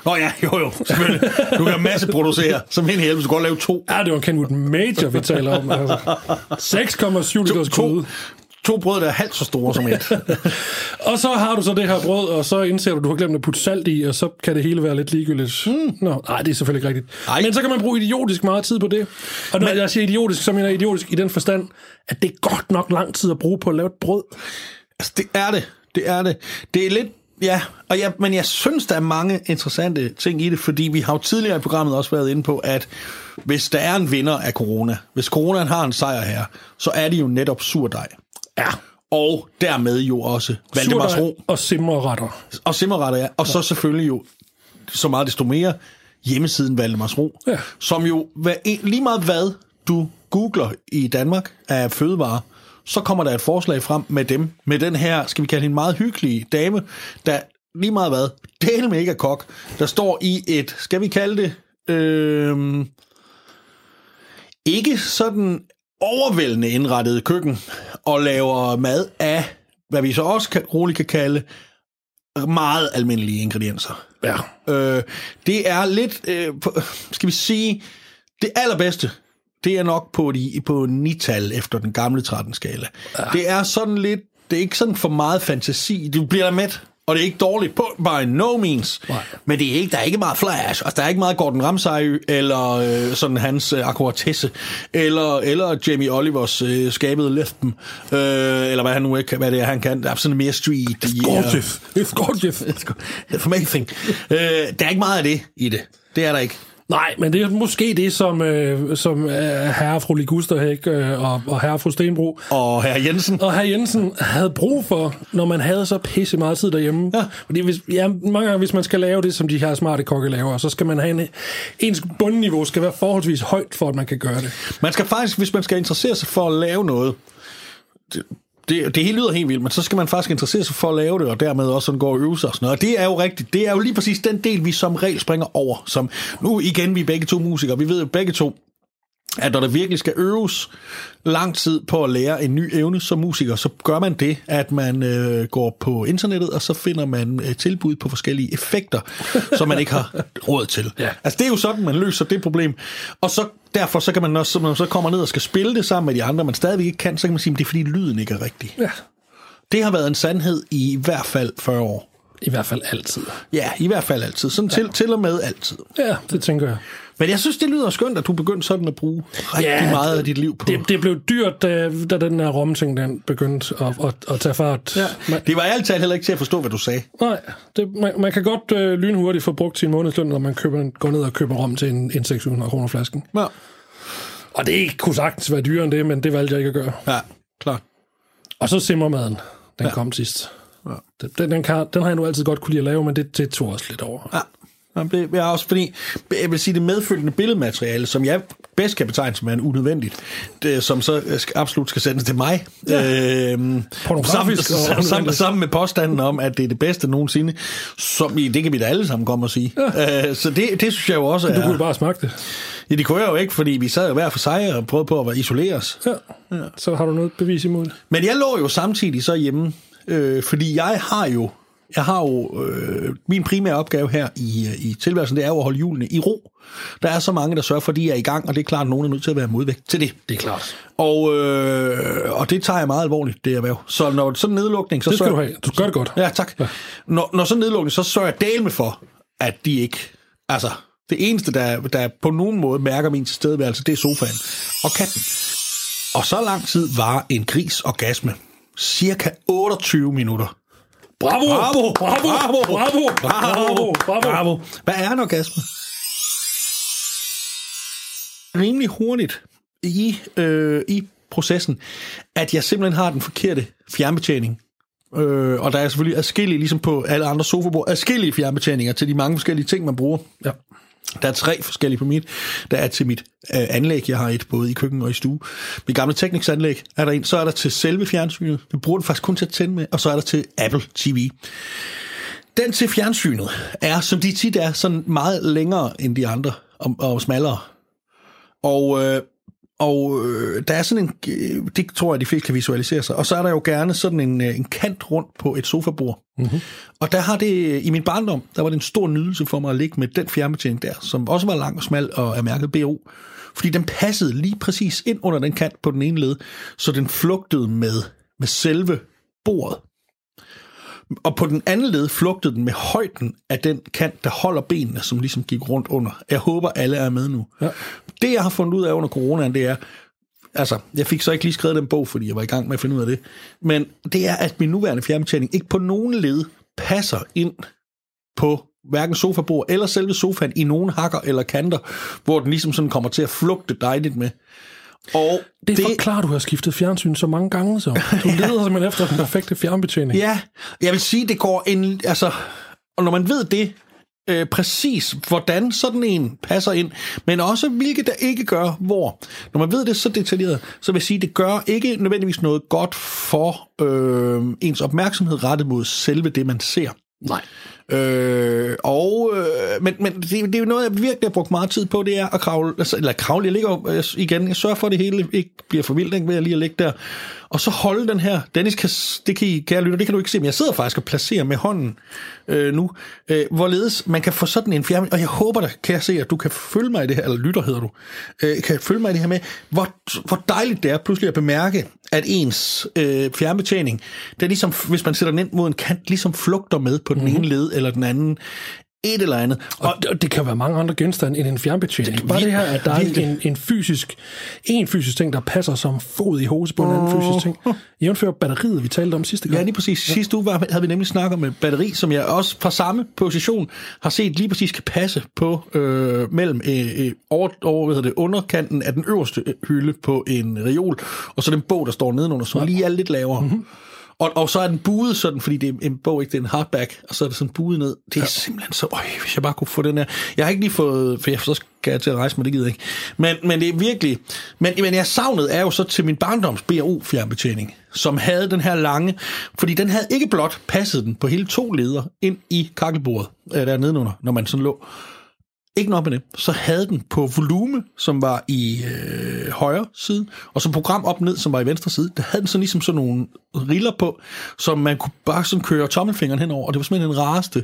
Nå ja, jo jo, selvfølgelig. Du kan masse producere, som en helvede, så godt lave to. Ja, det var Kenwood Major, vi taler om. Altså. 6,7 liters to, gryde. to brød, der er halvt så store som et. (laughs) Og så har du så det her brød, og så indser du, du har glemt at putte salt i, og så kan det hele være lidt ligegyldigt. Mm. Nå, nej, det er selvfølgelig ikke rigtigt. Ej. Men så kan man bruge idiotisk meget tid på det. Og når Men, jeg siger idiotisk, så mener jeg idiotisk i den forstand, at det er godt nok lang tid at bruge på at lave et brød. Altså, det er det. Det er det. Det er lidt... Ja, og jeg, men jeg synes, der er mange interessante ting i det, fordi vi har jo tidligere i programmet også været inde på, at hvis der er en vinder af corona, hvis coronaen har en sejr her, så er det jo netop surdej. Ja. Og dermed jo også Valdemars Ro og simmerretter. og simmerretter, ja. Og så selvfølgelig jo så meget desto mere hjemmesiden Valdemars Ro, Ja. som jo hvad, lige meget hvad du googler i Danmark af fødevarer, så kommer der et forslag frem med dem, med den her, skal vi kalde hende meget hyggelige dame, der lige meget hvad, del mega kok, der står i et, skal vi kalde det, øh, ikke sådan overvældende indrettet køkken, og laver mad af, hvad vi så også kan, roligt kan kalde, meget almindelige ingredienser. Ja. Øh, det er lidt, øh, skal vi sige, det allerbedste, det er nok på, de, på 9-tal efter den gamle 13-skala. Ja. Det er sådan lidt, det er ikke sådan for meget fantasi. Du bliver der med, og det er ikke dårligt på, by no means. Nej. Men det er ikke, der er ikke meget flash, altså der er ikke meget Gordon Ramsay, eller øh, sådan hans øh, akkuratesse, eller, eller Jamie Olivers øh, skabede Leften, øh, eller hvad han nu ikke, hvad det er, han kan. Der er sådan mere street. It's Gorgeous. It's gorgeous. (laughs) It's amazing. Øh, der er ikke meget af det i det. Det er der ikke. Nej, men det er måske det, som, øh, som øh, herre fru Ligusterhæk øh, og, og herre fru Stenbro Og herr Jensen, og herr Jensen havde brug for, når man havde så pisse meget tid derhjemme. Ja. Fordi hvis, ja, mange gange, hvis man skal lave det, som de her smarte kokke laver, så skal man have en, ens bundniveau skal være forholdsvis højt, for at man kan gøre det. man skal faktisk, hvis man skal interessere sig for at lave noget, det, det, hele lyder helt vildt, men så skal man faktisk interessere sig for at lave det, og dermed også sådan gå og øve sig og sådan noget. Og det er jo rigtigt. Det er jo lige præcis den del, vi som regel springer over. Som, nu igen, vi er begge to musikere. Vi ved jo begge to, at når der virkelig skal øves lang tid på at lære en ny evne som musiker, så gør man det, at man øh, går på internettet, og så finder man øh, tilbud på forskellige effekter, som man ikke har råd til. Ja. Altså det er jo sådan, man løser det problem. Og så derfor så kan man også, når man så kommer ned og skal spille det sammen med de andre, man stadigvæk ikke kan, så kan man sige, at det er fordi lyden ikke er rigtig. Ja. Det har været en sandhed i, i hvert fald 40 år. I hvert fald altid. Ja, i hvert fald altid. Sådan til, til og med altid. Ja, det tænker jeg. Men jeg synes, det lyder skønt, at du begyndte sådan at bruge rigtig Ja, meget af dit liv på. Det, det blev dyrt, da, da den her romting den begyndte at, at, at tage fart. Ja. Man, Det var talt heller ikke til at forstå, hvad du sagde. nej, det, man, man kan godt øh, lynhurtigt få brugt sin månedsløn, når man køber, går ned og køber rom til en, en 600 kroner flasken. Ja, Og det kunne sagtens være dyrere end det, men det valgte jeg ikke at gøre. ja klart. Og så simmermaden, den ja. kom sidst. Ja. Den, den, den, kan, den har jeg nu altid godt kunne lide at lave, men det, det tog også lidt over. Ja. Jamen, det er også fordi, jeg vil sige, det medfølgende billedmateriale, som jeg bedst kan betegne som en unødvendigt, det, som så skal, absolut skal sendes til mig, ja. øhm, sammen, sammen, sammen, med påstanden om, at det er det bedste nogensinde, som i, det kan vi da alle sammen komme og sige. Ja. Øh, så det, det synes jeg jo også Du er... kunne jo bare smage det. Ja, det kunne jeg jo ikke, fordi vi sad jo hver for sig og prøvede på at isolere os. Ja. ja. Så har du noget bevis imod det. Men jeg lå jo samtidig så hjemme, øh, fordi jeg har jo, jeg har jo, øh, min primære opgave her i, øh, i tilværelsen, det er jo at holde hjulene i ro. Der er så mange, der sørger for, at de er i gang, og det er klart, at nogen er nødt til at være modvægt til det. Det er klart. Og, øh, og det tager jeg meget alvorligt, det erhverv. Så når sådan en nedlukning, så Det skal sørger- du have. Du gør det godt. Ja, tak. Ja. Når, når sådan en nedlukning, så sørger jeg del med for, at de ikke... Altså, det eneste, der, der på nogen måde mærker min tilstedeværelse, det er sofaen og katten. Og så lang tid var en gris orgasme. Cirka 28 minutter. Bravo! Bravo! Bravo! Bravo! Bravo! Bravo! Bravo! Bravo! Hvad er en orgasme? Rimelig hurtigt i, øh, i processen, at jeg simpelthen har den forkerte fjernbetjening. Øh, og der er selvfølgelig adskillige, ligesom på alle andre sofabord, adskillige fjernbetjeninger til de mange forskellige ting, man bruger. Ja. Der er tre forskellige på mit. Der er til mit øh, anlæg, jeg har et både i køkken og i stue. Mit gamle tekniks anlæg er der en. Så er der til selve fjernsynet. Vi bruger den faktisk kun til at tænde med. Og så er der til Apple TV. Den til fjernsynet er, som de tit er, sådan meget længere end de andre og, og smallere. Og, øh, og øh, der er sådan en, øh, det tror jeg, de fleste kan visualisere sig. Og så er der jo gerne sådan en, øh, en kant rundt på et sofabord. Mm-hmm. Og der har det, i min barndom, der var det en stor nydelse for mig at ligge med den fjernbetjening der, som også var lang og smal og er mærket BO. Fordi den passede lige præcis ind under den kant på den ene led, så den flugtede med med selve bordet. Og på den anden led flugtede den med højden af den kant, der holder benene, som ligesom gik rundt under. Jeg håber, alle er med nu. Ja. Det, jeg har fundet ud af under coronaen, det er, altså, jeg fik så ikke lige skrevet den bog, fordi jeg var i gang med at finde ud af det, men det er, at min nuværende fjernbetjening ikke på nogen led passer ind på hverken sofabord eller selve sofaen i nogen hakker eller kanter, hvor den ligesom sådan kommer til at flugte dejligt med. Og Det er for klart, du har skiftet fjernsyn så mange gange, så. Du (laughs) leder simpelthen efter den perfekte fjernbetjening. Ja, jeg vil sige, det går en... Altså, og når man ved det, øh, præcis hvordan sådan en passer ind, men også hvilket der ikke gør hvor. Når man ved det så detaljeret, så vil jeg sige, det gør ikke nødvendigvis noget godt for øh, ens opmærksomhed rettet mod selve det, man ser. Nej. Øh, og, øh, men, men det, det er jo noget, jeg virkelig har brugt meget tid på, det er at kravle, altså, eller kravle, jeg ligger jo, øh, igen, jeg sørger for, at det hele ikke bliver for vildt, ikke, ved at lige at ligge der, og så holde den her, Dennis, kan, det kan I, kære lytter, det kan du ikke se, men jeg sidder faktisk og placerer med hånden øh, nu, øh, hvorledes man kan få sådan en fjern, og jeg håber da, kan jeg se, at du kan følge mig i det her, eller lytter hedder du, øh, kan følge mig i det her med, hvor, hvor dejligt det er pludselig at bemærke, at ens øh, fjernbetjening, det er ligesom, hvis man sætter den ind mod en kant, ligesom flugter med på den mm-hmm. ene led eller den anden, et eller andet. Og, og det kan være mange andre genstande end en fjernbetjening. Bare det her, at der er en, en fysisk, en fysisk ting, der passer som fod i hose på en anden fysisk ting. Jævnfører batteriet, vi talte om sidste gang. Ja, lige præcis. Ja. Sidste uge var, havde vi nemlig snakket om et batteri, som jeg også fra samme position har set lige præcis kan passe på øh, mellem øh, øh, over, over hvad hedder det, underkanten af den øverste hylde på en reol, og så den bog, der står nedenunder, som lige er lidt lavere. Mm-hmm. Og, og så er den buet sådan, fordi det er en bog, ikke det er en hardback, og så er det sådan buet ned. Det er ja. simpelthen så, øj, hvis jeg bare kunne få den her. Jeg har ikke lige fået, for jeg, så skal jeg til at rejse mig, det gider jeg ikke. Men, men det er virkelig, men, men jeg savnede er jo så til min barndoms BRU fjernbetjening, som havde den her lange, fordi den havde ikke blot passet den på hele to leder ind i kakkelbordet, øh, der nedenunder, når man sådan lå. Ikke nok med det, så havde den på volume, som var i øh, højre side, og så program op ned, som var i venstre side, der havde den sådan ligesom sådan nogle riller på, som man kunne bare sådan køre tommelfingeren henover, og det var simpelthen den rareste.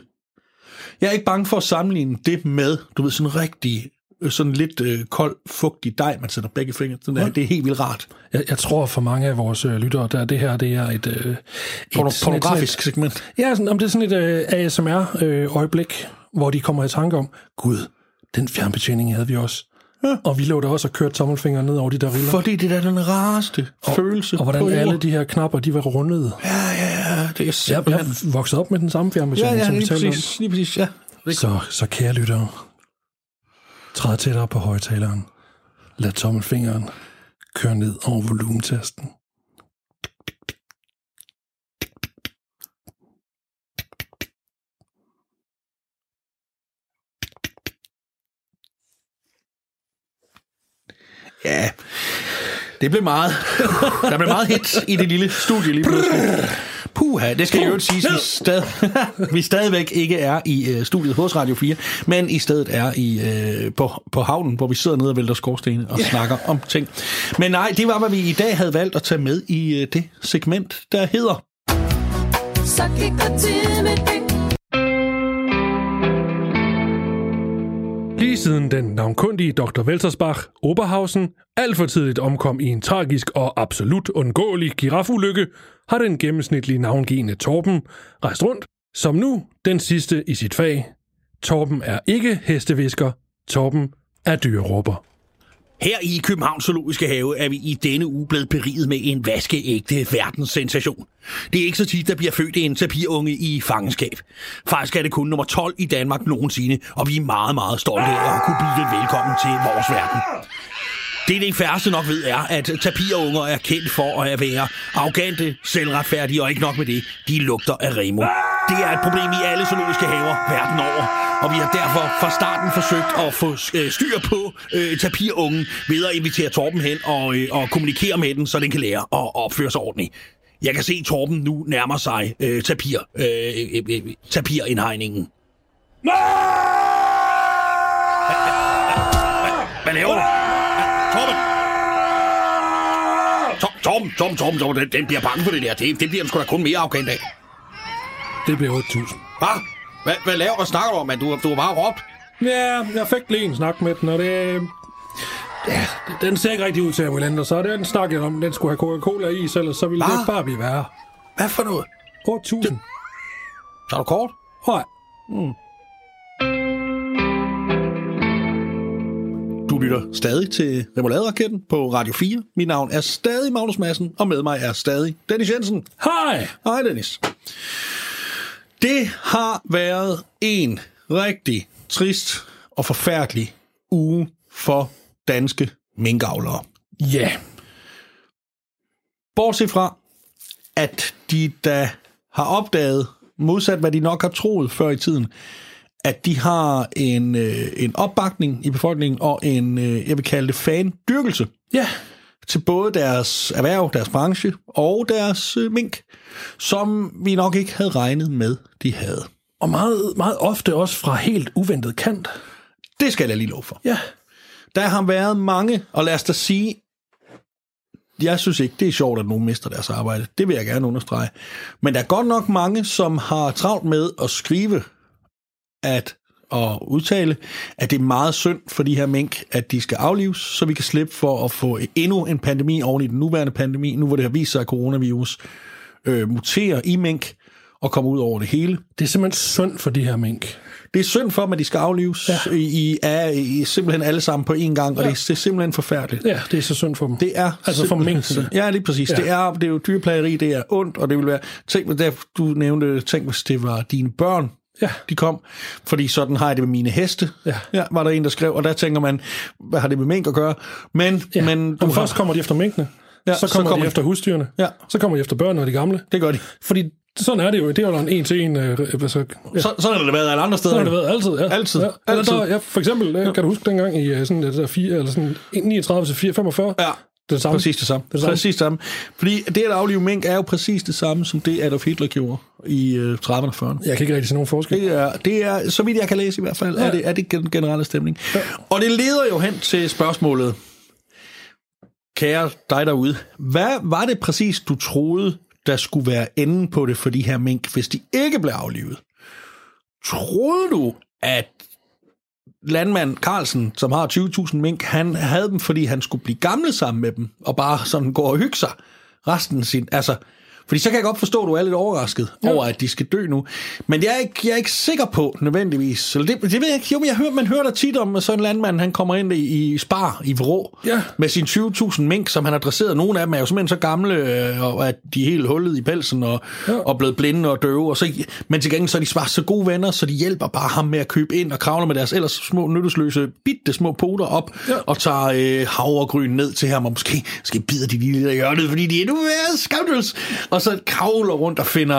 Jeg er ikke bange for at sammenligne det med, du ved, sådan rigtig øh, sådan lidt øh, kold, fugtig dej, man sætter begge fingre. Sådan der, det er helt vildt rart. Jeg, jeg tror for mange af vores øh, lyttere, der det her, det er et... Øh, et Pornografisk segment. Ja, sådan, om det er sådan et øh, ASMR-øjeblik, hvor de kommer i tanke om, gud, den fjernbetjening havde vi også. Ja. Og vi lå der også og kørte tommelfingeren ned over de der riller. Fordi det er den rareste og, følelse Og hvordan alle de her knapper, de var rundede. Ja, ja, ja. Det er Jeg, simpelthen... jeg voksede op med den samme fjernbetjening, Ja, ja, som vi talte om. lige præcis, ja. Så, så kære lyttere, træd tættere på højtaleren. Lad tommelfingeren køre ned over volumentesten. Ja, det blev meget. Der blev meget hit i det lille studie lige pludselig. Puha, det skal jo siges, vi, stad, vi stadigvæk ikke er i uh, studiet hos Radio 4, men i stedet er i uh, på, på havnen, hvor vi sidder nede og vælter skorstene og yeah. snakker om ting. Men nej, det var, hvad vi i dag havde valgt at tage med i uh, det segment, der hedder... Så gik der tid med Lige siden den navnkundige Dr. Weltersbach Oberhausen alt for tidligt omkom i en tragisk og absolut undgåelig girafulykke, har den gennemsnitlige navngivende Torben rejst rundt, som nu den sidste i sit fag. Torben er ikke hestevisker, Torben er dyreråber. Her i Københavns Zoologiske Have er vi i denne uge blevet beriget med en vaskeægte verdenssensation. Det er ikke så tit, der bliver født en tapirunge i fangenskab. Faktisk er det kun nummer 12 i Danmark nogensinde, og vi er meget, meget stolte af at kunne byde den velkommen til vores verden. Det, det færreste nok ved, er, at tapirunger er kendt for at være arrogante, selvretfærdige, og ikke nok med det, de lugter af remo. Det er et problem i alle zoologiske haver verden over, og vi har derfor fra starten forsøgt at få øh, styr på øh, tapirungen ved at invitere Torben hen og, øh, og kommunikere med den, så den kan lære at opføre sig ordentligt. Jeg kan se, at Torben nu nærmer sig øh, tapir, øh, øh, øh, tapirindhegningen. Hvad laver du? Torben! Tom, Tom, Tom, Tom, den, den bliver bange for det der. Det, det bliver den sgu da kun mere arrogant af. Det bliver 8.000. Hvad? Hvad, hvad laver, hvad snakker du om, man? Du, du har bare råbt. Ja, jeg fik lige en snak med den, og det... Ja, den ser ikke rigtig ud til at Willander, så det den snak, jeg om, den skulle have Coca-Cola i, så ellers så ville det bare blive værre. Hvad for noget? 8.000. Så er du kort? Nej. Du lytter stadig til Remoulade-raketten på Radio 4. Mit navn er stadig Magnus Madsen, og med mig er stadig Dennis Jensen. Hej! Hej Dennis. Det har været en rigtig trist og forfærdelig uge for danske minkavlere. Ja. Bortset fra, at de da har opdaget, modsat hvad de nok har troet før i tiden, at de har en, øh, en opbakning i befolkningen og en, øh, jeg vil kalde det, fan-dyrkelse Ja. Til både deres erhverv, deres branche og deres øh, mink, som vi nok ikke havde regnet med, de havde. Og meget, meget ofte også fra helt uventet kant. Det skal jeg lige love for. Ja. Der har været mange, og lad os da sige, jeg synes ikke, det er sjovt, at nogen mister deres arbejde. Det vil jeg gerne understrege. Men der er godt nok mange, som har travlt med at skrive at og udtale, at det er meget synd for de her mink, at de skal aflives, så vi kan slippe for at få endnu en pandemi oven i den nuværende pandemi, nu hvor det har vist sig, at coronavirus øh, muterer i mink og kommer ud over det hele. Det er simpelthen synd for de her mink. Det er synd for dem, at de skal aflives. Ja. I, I er i, simpelthen alle sammen på én gang, og ja. det, er, det er simpelthen forfærdeligt. Ja, det er så synd for dem. Det er Altså for minkene. (laughs) Ja, lige præcis. Ja. Det, er, det er jo dyrplageri, det er ondt, og det vil være... Tænk, der, du nævnte, tænk hvis det var dine børn, Ja. de kom. Fordi sådan har jeg det med mine heste. Ja. ja. var der en, der skrev, og der tænker man, hvad har det med mink at gøre? Men, Ja. men du du først har, kommer de efter minkene, Ja, så så kommer, kommer de de- efter husdyrene, Ja. så kommer de efter børnene og de gamle. det gør de. Fordi sådan er det jo. Det er jo en en-til-en... Øh, altså, ja. Så, sådan har det været alle andre steder. Sådan har det været altid, ja. Altid. Ja. Altid. Der, ja, for eksempel, ja. kan du huske dengang i øh, sådan, det der fire, eller sådan 39 til 4, 45? Ja, Det er samme. Præcis det samme. Det er det samme. Præcis det samme. Fordi det at aflive mink er jo præcis det samme, som det Adolf Hitler gjorde i øh, 30'erne og 40'erne. Jeg kan ikke rigtig se nogen forskel. Det er, det er, så vidt jeg kan læse i hvert fald, ja. er, det, er det den generelle stemning. Ja. Og det leder jo hen til spørgsmålet, kære dig derude, hvad var det præcis, du troede, der skulle være enden på det for de her mink, hvis de ikke blev aflivet? Troede du, at landmand Carlsen, som har 20.000 mink, han havde dem, fordi han skulle blive gammel sammen med dem, og bare sådan gå og hygge sig resten af sin... Altså, fordi så kan jeg godt forstå, at du er lidt overrasket ja. over, at de skal dø nu. Men jeg er ikke, jeg er ikke sikker på, nødvendigvis. Eller det, det ved jeg ikke. Jo, men jeg hører, man hører da tit om, at sådan en landmand, han kommer ind i, i Spar i Vrå, Ja. med sine 20.000 mink, som han har dresseret. Nogle af dem er jo simpelthen så gamle, øh, og at de er helt hullet i pelsen, og, ja. Og blevet blinde og døve. Og så, men til gengæld så er de bare så gode venner, så de hjælper bare ham med at købe ind og kravler med deres ellers små, nyttesløse, bitte små poter op, ja. Og tager øh, havregryn ned til ham, og måske, måske bider de lige af hjørnet, fordi de er endnu mere scoundrels. Og så kravler rundt og finder...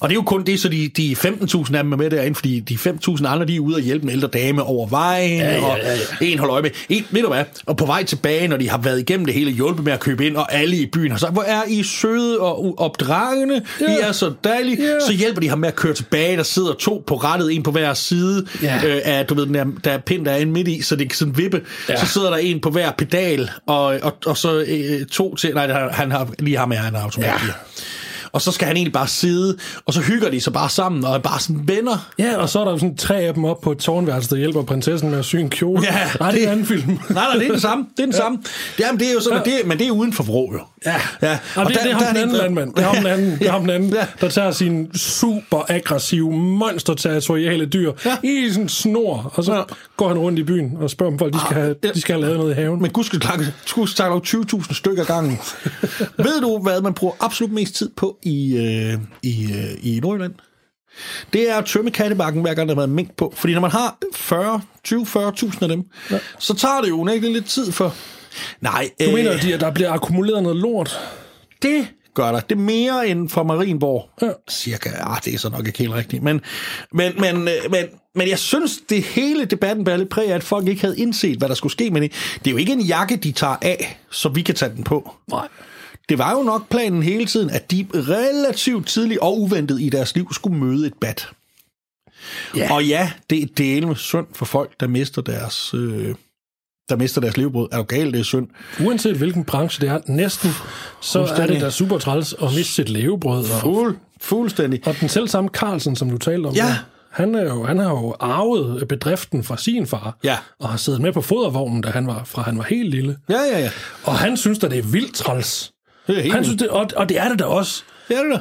Og det er jo kun det, så de, de 15.000 af dem er med derinde, fordi de 5.000 andre, de er ude og hjælpe en ældre dame over vejen, ja, ja, ja, ja. og en holder øje med. En, ved du hvad? Og på vej tilbage, når de har været igennem det hele, hjulpet med at købe ind, og alle i byen har sagt, hvor er I søde og opdragende, ja. I er så dejlige. Ja. Så hjælper de ham med at køre tilbage. Der sidder to på rettet, en på hver side Ja. øh, af, du ved, den der, der er pind, der er inde midt i, så det kan sådan vippe. Ja. Så sidder der en på hver pedal, og, og, og så øh, to til, nej, han- har lige ham med, han har automat. Ja. Ja. Og så skal han egentlig bare sidde, og så hygger de sig bare sammen, og er bare sådan venner. Ja, og så er der sådan tre af dem op på et tårnværelse, der hjælper prinsessen med at sy en kjole. Ja, Nej, det er en anden film. Nej, nej, det er det samme. Det er det samme. Det er, men det er jo sådan, ja. det, men det er uden for vrå, jo. Ja, ja. ja. Og det, der- det er ham der den anden landmand. Det er ham den anden, det er ham den anden Ja. der tager sin super aggressive, monster-territoriale dyr Ja. i sådan en snor, og så Ja. går han rundt i byen og spørger dem, folk de skal have, ja. de skal have lavet noget i haven. Men gud skal snakke om 20.000 stykker gangen. (laughs) Ved du, hvad man bruger absolut mest tid på i, øh, i, øh, i Nordjylland? Det er at tømme kattebakken, hver gang der har været mink på. Fordi når man har 40, 20-40.000 af dem, ja. så tager det jo ikke lidt tid for... Nej, Du mener, at de- at der bliver akkumuleret noget lort? det gør der. Det er mere end fra Marienborg. Ja. Cirka. Ah, det er så nok ikke helt rigtigt. Men, men, men, øh, men, men jeg synes, det hele debatten bærer lidt præg af, at folk ikke havde indset, hvad der skulle ske med det. Det er jo ikke en jakke, de tager af, så vi kan tage den på. Nej. Det var jo nok planen hele tiden, at de relativt tidligt og uventet i deres liv skulle møde et bat. Ja. Og ja, det er dele med synd for folk, der mister deres... Øh, der mister deres levebrød. Er du gal, det er synd. Uanset hvilken branche det er, næsten, så er det da super træls at miste sit levebrød. Og, Fuld, fuldstændig. og den selv samme Carlsen, som du talte om. Ja, der. Han, er jo, han har jo arvet bedriften fra sin far, Ja. og har siddet med på fodervognen, da han var, fra han var helt lille. Ja, ja, ja. Og han synes da, det er vildt træls. Det Han synes det, og, og det er det da også. det er det da.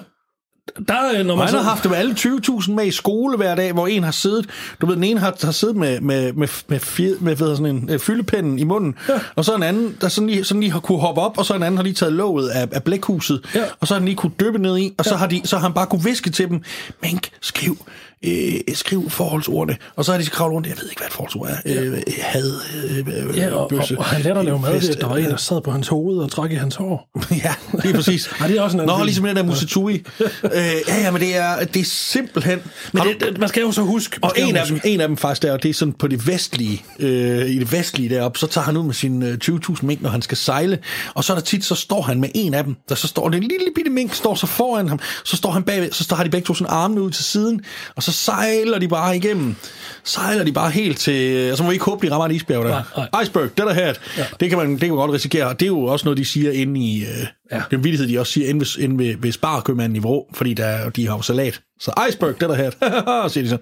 Der, øh, når Og man han har haft dem alle 20.000 med i skole hver dag, hvor en har siddet, du ved, den ene har, har siddet med, med, med, med, fjer, med hvad sådan en øh, fyldepinden i munden, ja. og så en anden, der sådan lige, sådan lige har kunne hoppe op, og så en anden har lige taget låget af, af blækhuset, Ja. og så har den lige kunne dyppe ned i, og så, har de, så har han bare kunne viske til dem, Mink, skriv, øh, skriv forholdsordene, og så har de skrevet rundt, jeg ved ikke, hvad et forholdsord er, øh, had, øh, Ja, og, og, bøsse, og han lærte at lave mad. fest, der var en, der sad på hans hoved og trak i hans hår. (laughs) Ja, lige præcis. Ej, det er også en anden Nå, ligesom den der Musitui. (laughs) øh, ja, ja, men det er, det er simpelthen... Men det, det, man skal jo så huske... og en af, huske- dem, en af dem faktisk der, og det er sådan på det vestlige, øh, i det vestlige deroppe, så tager han ud med sin øh, 20.000 mink, når han skal sejle, og så er der tit, så står han med en af dem, der så står den lille bitte mink, står så foran ham, så står han bagved, så står, har de begge to sådan armene ud til siden, og så sejler de bare igennem, sejler de bare helt til, og så må vi ikke håbe, de rammer et isbjerg der. Nej, nej. Iceberg, det der her, ja. det, kan man, det kan man godt risikere, og det er jo også noget, de siger inde i, øh, Ja. ja. den vittighed, de også siger inde ved, inde ved, ved sparkøbmanden i Vrå, fordi der, de har jo salat. Så iceberg, det der her, (laughs) siger de så.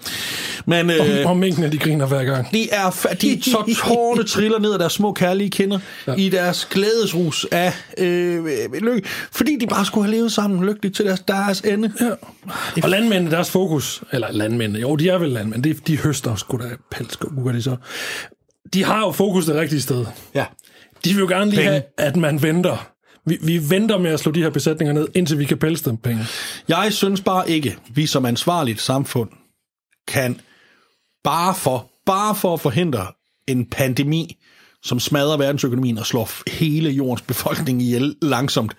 Men, øh, Og, og minkene, de griner hver gang. de er, de så (laughs) tårne triller ned af deres små kærlige kinder ja. i deres glædesrus af øh, lykke, fordi de bare skulle have levet sammen lykkeligt til deres, deres ende. Ja. Og landmændene, deres fokus, eller landmændene, jo, de er vel landmænd, de, de høster sgu da pels, gør de så. De har jo fokus det rigtige sted. Ja. De vil jo gerne lige Penge. have, at man venter. Vi, vi venter med at slå de her besætninger ned, indtil vi kan pelse dem penge. Jeg synes bare ikke, vi som ansvarligt samfund kan bare for, bare for at forhindre en pandemi, som smadrer verdensøkonomien og slår hele jordens befolkning ihjel langsomt,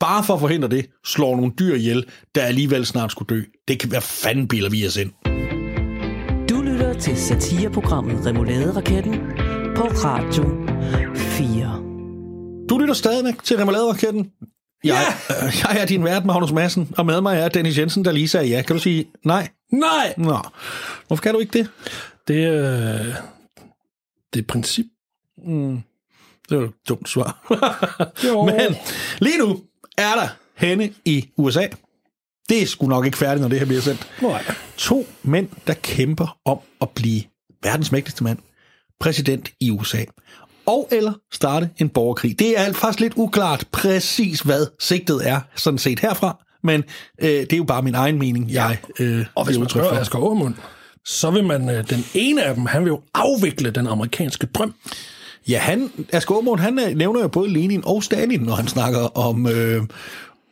bare for at forhindre det, slår nogle dyr ihjel, der alligevel snart skulle dø. Det kan være fanden vi os ind. Du lytter til satireprogrammet Remouladeraketten på Radio 4. Du lytter stadigvæk til Remoulade-raketten. Jeg, øh, jeg er din vært, Magnus Madsen, og med mig er Dennis Jensen, der lige sagde ja. Kan du sige nej? Nej! Nå. Hvorfor kan du ikke det? Det er... Det er princip. Det var et dumt svar. (laughs) Men lige nu er der henne i USA. Det er sgu nok ikke færdigt, når det her bliver sendt. Nej. To mænd, der kæmper om at blive verdens mægtigste mand, præsident i USA. Og eller starte en borgerkrig. Det er faktisk lidt uklart præcis, hvad sigtet er, sådan set herfra. Men øh, det er jo bare min egen mening, jeg øh, Og hvis man spørger. Asger Aumund, så vil man, øh, den ene af dem, han vil jo afvikle den amerikanske drøm. Ja, han, Asger Aumund, han øh, nævner jo både Lenin og Stalin, når han snakker om, øh,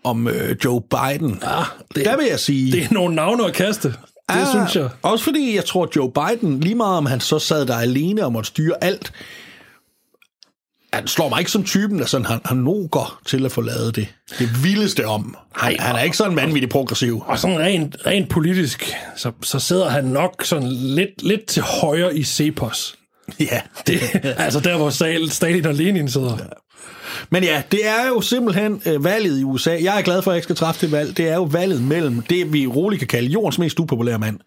om øh, Joe Biden. Ja, det, Der vil jeg sige... det er nogle navne at kaste. Det Ah, synes jeg. Også fordi jeg tror, Joe Biden, lige meget om han så sad der alene og måtte styre alt, han slår mig ikke som typen, sådan, han, han noger til at få lavet det, det vildeste om. Han, han er ikke sådan vanvittig progressiv. Og sådan rent, rent politisk, så, så sidder han nok sådan lidt, lidt til højre i Cepos. Ja, Det, altså der, hvor Stal- Stalin og Lenin sidder. Men ja, det er jo simpelthen øh, valget i USA. Jeg er glad for, at jeg ikke skal træffe det valg. Det er jo valget mellem det, vi roligt kan kalde jordens mest upopulære mand.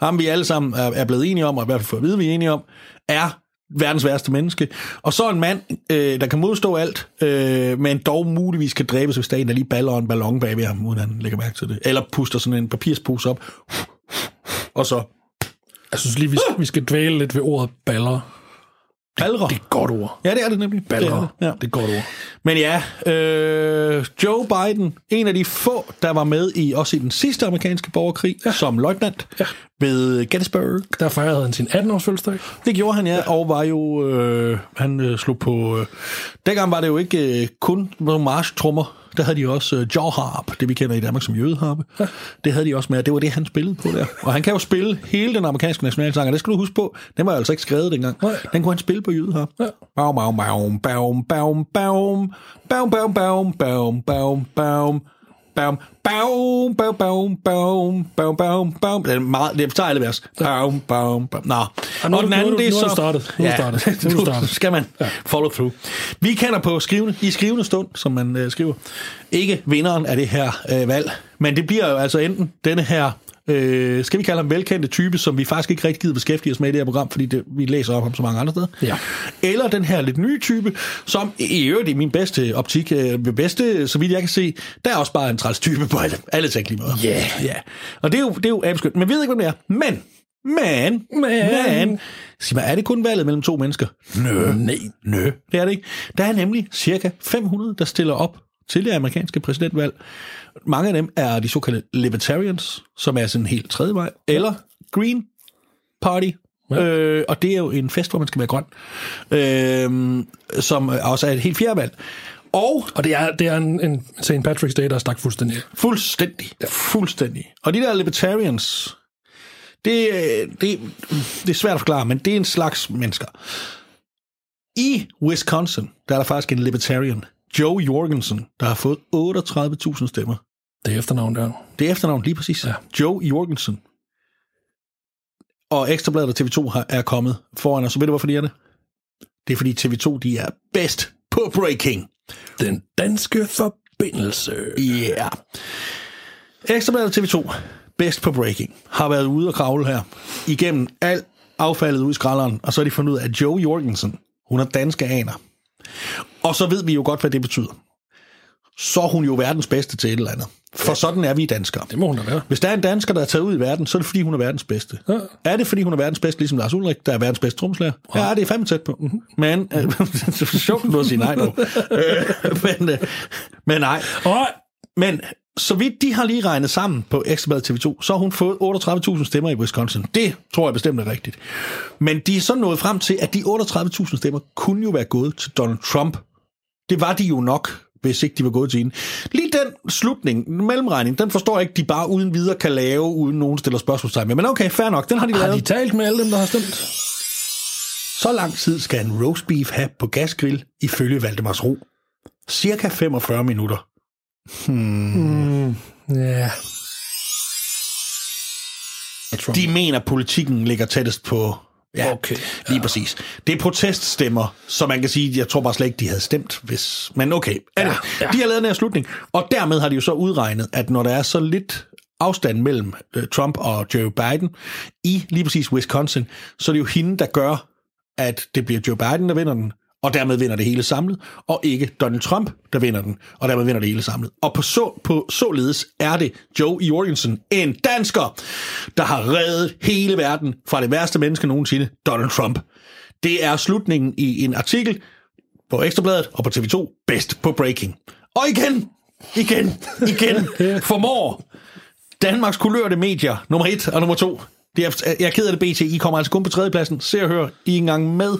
Ham vi alle sammen er, er blevet enige om, og i hvert fald for at vide, vi er enige om, er verdens værste menneske. Og så en mand, øh, der kan modstå alt, øh, men dog muligvis kan dræbes, hvis der er der lige baller en ballon bag ved ham, uden han lægger mærke til det. Eller puster sådan en papirspose op. Og så Jeg synes lige, vi skal, vi skal dvæle lidt ved ordet baller balrer. Det er et godt ord. Ja, det er det nemlig. Baller. Det er det. Ja. Det er et godt ord. Men ja, øh, Joe Biden, en af de få, der var med i også i den sidste amerikanske borgerkrig, ja. som løjtnant Ja. ved Gettysburg. Der fejrede han sin 18-års fødselsdag. Det gjorde han, ja, og var jo, øh, han øh, slog på, øh, dengang var det jo ikke øh, kun nogle der havde de også øh, jawharp, det vi kender i Danmark som jødeharpe. Ja. Det havde de også med, og det var det, han spillede på der. Og han kan jo spille hele den amerikanske nationalsang, og det skal du huske på, den var jo altså ikke skrevet dengang. Nej. Den kunne han spille på jødeharp. Ja. Baum, baum, baum, baum, baum, baum, baum, baum, baum, baum, baum, Baum, baum, baum, baum, baum, baum, baum, baum. Det er meget, det tager alle vers. Baum, baum, baum. Nå. Ja, nu er og den anden, nu er det er nu er så... startet. Nu er startet. Nu er du (laughs) startet. skal man follow through. Vi kender på skrivende, i skrivende stund, som man øh, skriver, ikke vinderen af det her øh, valg, men det bliver jo altså enten denne her øh, skal vi kalde ham velkendte type, som vi faktisk ikke rigtig gider beskæftige os med i det her program, fordi det, vi læser om ham så mange andre steder. Ja. Eller den her lidt nye type, som i øvrigt i min bedste optik, øh, bedste, så vidt jeg kan se, der er også bare en træls type på alle, alle tænkelige måder. Ja. Yeah. Ja. Og det er jo, det er jo abskønt. Men vi ved ikke, hvad det er. Men, men, Men. men, sig mig, er det kun valget mellem to mennesker? Nø. Nej. Nø, det er det ikke. Der er nemlig cirka 500, der stiller op til det amerikanske præsidentvalg. Mange af dem er de såkaldte libertarians, som er sådan en helt tredje vej, eller Green Party, Ja. øh, og det er jo en fest, hvor man skal være grøn, øh, som også er et helt fjerde valg. Og Og det er, det er en, en St. Patrick's Day, der stak fuldstændig. Fuldstændig. Ja. Fuldstændig. Og de der libertarians, det, det, det er svært at forklare, men det er en slags mennesker. I Wisconsin, der er der faktisk en libertarian, Joe Jorgensen, der har fået 38.000 stemmer. Det efternavn der. Det er efternavn lige præcis. Ja. Joe Jorgensen. Og Ekstrabladet og TV2 har, er kommet foran os. Så ved du, hvorfor de er det? Det er, fordi TV2 de er bedst på breaking. Den danske forbindelse. Ja. Yeah. Ekstrabladet TV2, bedst på breaking, har været ude og kravle her igennem alt affaldet ud i skralderen, og så har de fundet ud af, at Joe Jorgensen, hun er danske aner. Og så ved vi jo godt, hvad det betyder. Så er hun jo verdens bedste til et eller andet. For sådan er vi danskere. Det må hun da være. Hvis der er en dansker, der er taget ud i verden, så er det fordi, hun er verdens bedste. Ja. Er det fordi, hun er verdens bedste, ligesom Lars Ulrik, der er verdens bedste tromslager? Ja, det er fandme tæt på. Mhm. Men, øh, (laughs) det er sjovt at sige nej nu. (laughs) Øh, men, øh, men nej. Og Men så vidt de har lige regnet sammen på Ekstrabladet TV2, så har hun fået 38.000 stemmer i Wisconsin. Det tror jeg bestemt er rigtigt. Men de er så nået frem til, at de 38.000 stemmer kunne jo være gået til Donald Trump. Det var de jo nok, hvis ikke de var gået til hende. Lige den slutning, mellemregning, den forstår jeg ikke, de bare uden videre kan lave, uden nogen stiller spørgsmålstegn med. Men okay, fair nok, den har de har lavet. de talt med alle dem, der har stemt? Så lang tid skal en roast beef have på gasgrill, ifølge Valdemars Ro. Cirka 45 minutter. Ja. Trump. De mener, at politikken ligger tættest på... Ja, Okay. lige præcis. Det er proteststemmer, så man kan sige, jeg tror bare slet ikke, de havde stemt, hvis... Men okay, ja, Ja, ja. de har lavet den her slutning, og dermed har de jo så udregnet, at når der er så lidt afstand mellem øh, Trump og Joe Biden i lige præcis Wisconsin, så er det jo hende, der gør, at det bliver Joe Biden, der vinder den, og dermed vinder det hele samlet, og ikke Donald Trump, der vinder den, og dermed vinder det hele samlet. Og på, så, på således er det Joe Jorgensen, en dansker, der har reddet hele verden fra det værste menneske nogensinde, Donald Trump. Det er slutningen i en artikel på Ekstrabladet og på TV2, bedst på breaking. Og igen, igen, igen, (laughs) formår Danmarks kulørte medier, nummer et og nummer to. Det er, jeg er ked af det, BT. I kommer altså kun på tredjepladsen. Se og hør, I er engang med.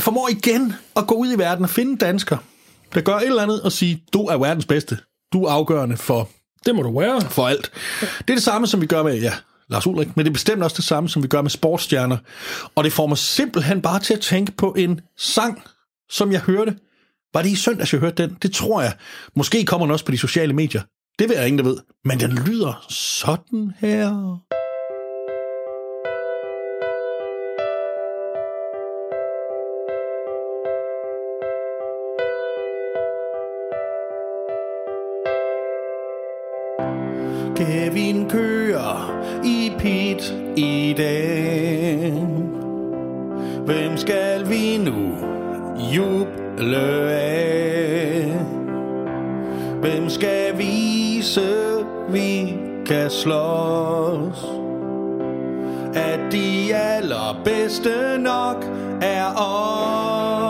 Formår igen at gå ud i verden og finde dansker, der gør et eller andet og sige, du er verdens bedste. Du er afgørende for, Det må du være. for alt. Det er det samme, som vi gør med, ja, Lars Ulrik, men det er bestemt også det samme, som vi gør med sportsstjerner. Og det får mig simpelthen bare til at tænke på en sang, som jeg hørte. Var det i søndags, jeg hørte den? Det tror jeg. Måske kommer den også på de sociale medier. Det ved jeg ingen, der ved. Men den lyder sådan her. Kevin kører i pit i dag. Hvem skal vi nu juble af? Hvem skal vise, vi kan slås? At de allerbedste nok er os.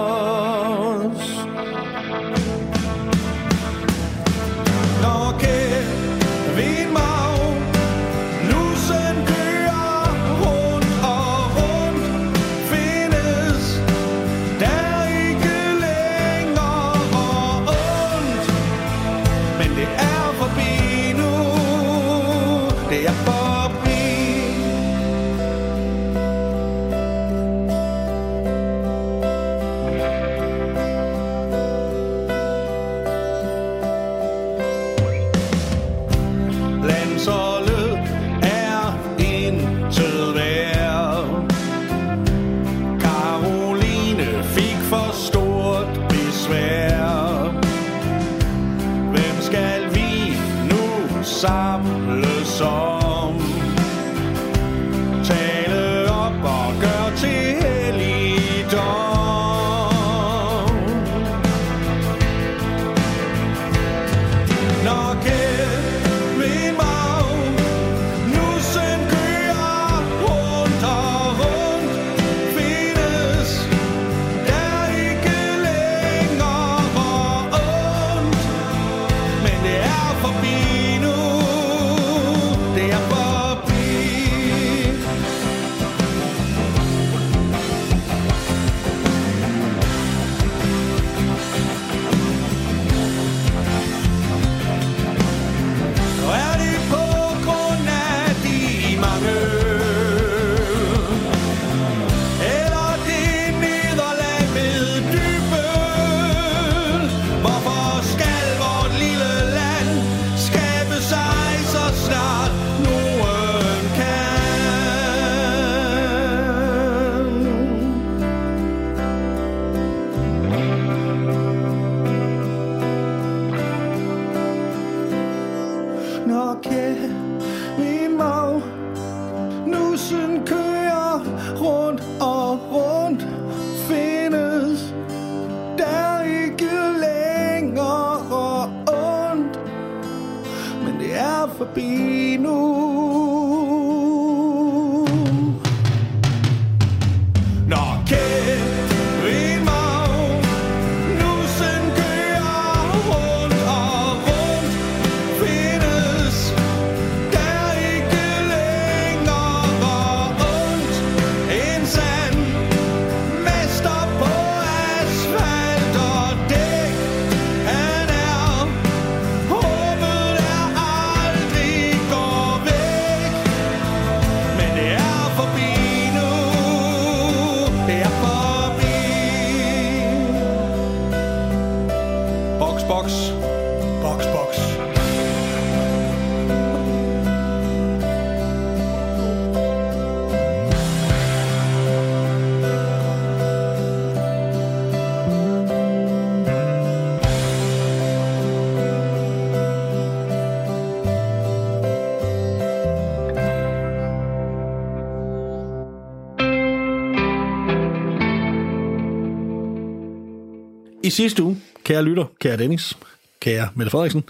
I sidste uge, kære lytter, kære Dennis, kære Mette Frederiksen,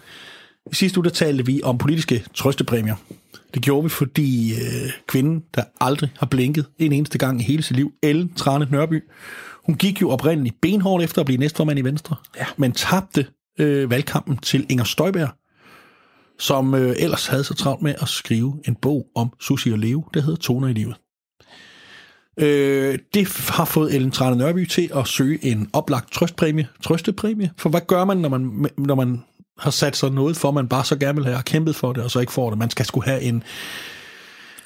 i sidste uge der talte vi om politiske trøstepræmier. Det gjorde vi, fordi øh, kvinden, der aldrig har blinket en eneste gang i hele sit liv, Ellen Trane Nørby, hun gik jo oprindeligt benhårdt efter at blive næstformand i Venstre, ja. men tabte øh, valgkampen til Inger Støjberg, som øh, ellers havde så travlt med at skrive en bog om Susi og Leo, der hedder Toner i livet. Øh, det har fået Ellen Trane Nørby til at søge en oplagt trøstpræmie, trøstepræmie. For hvad gør man, når man, når man har sat sig noget for, man bare så gerne vil have og kæmpet for det, og så ikke får det? Man skal skulle have en,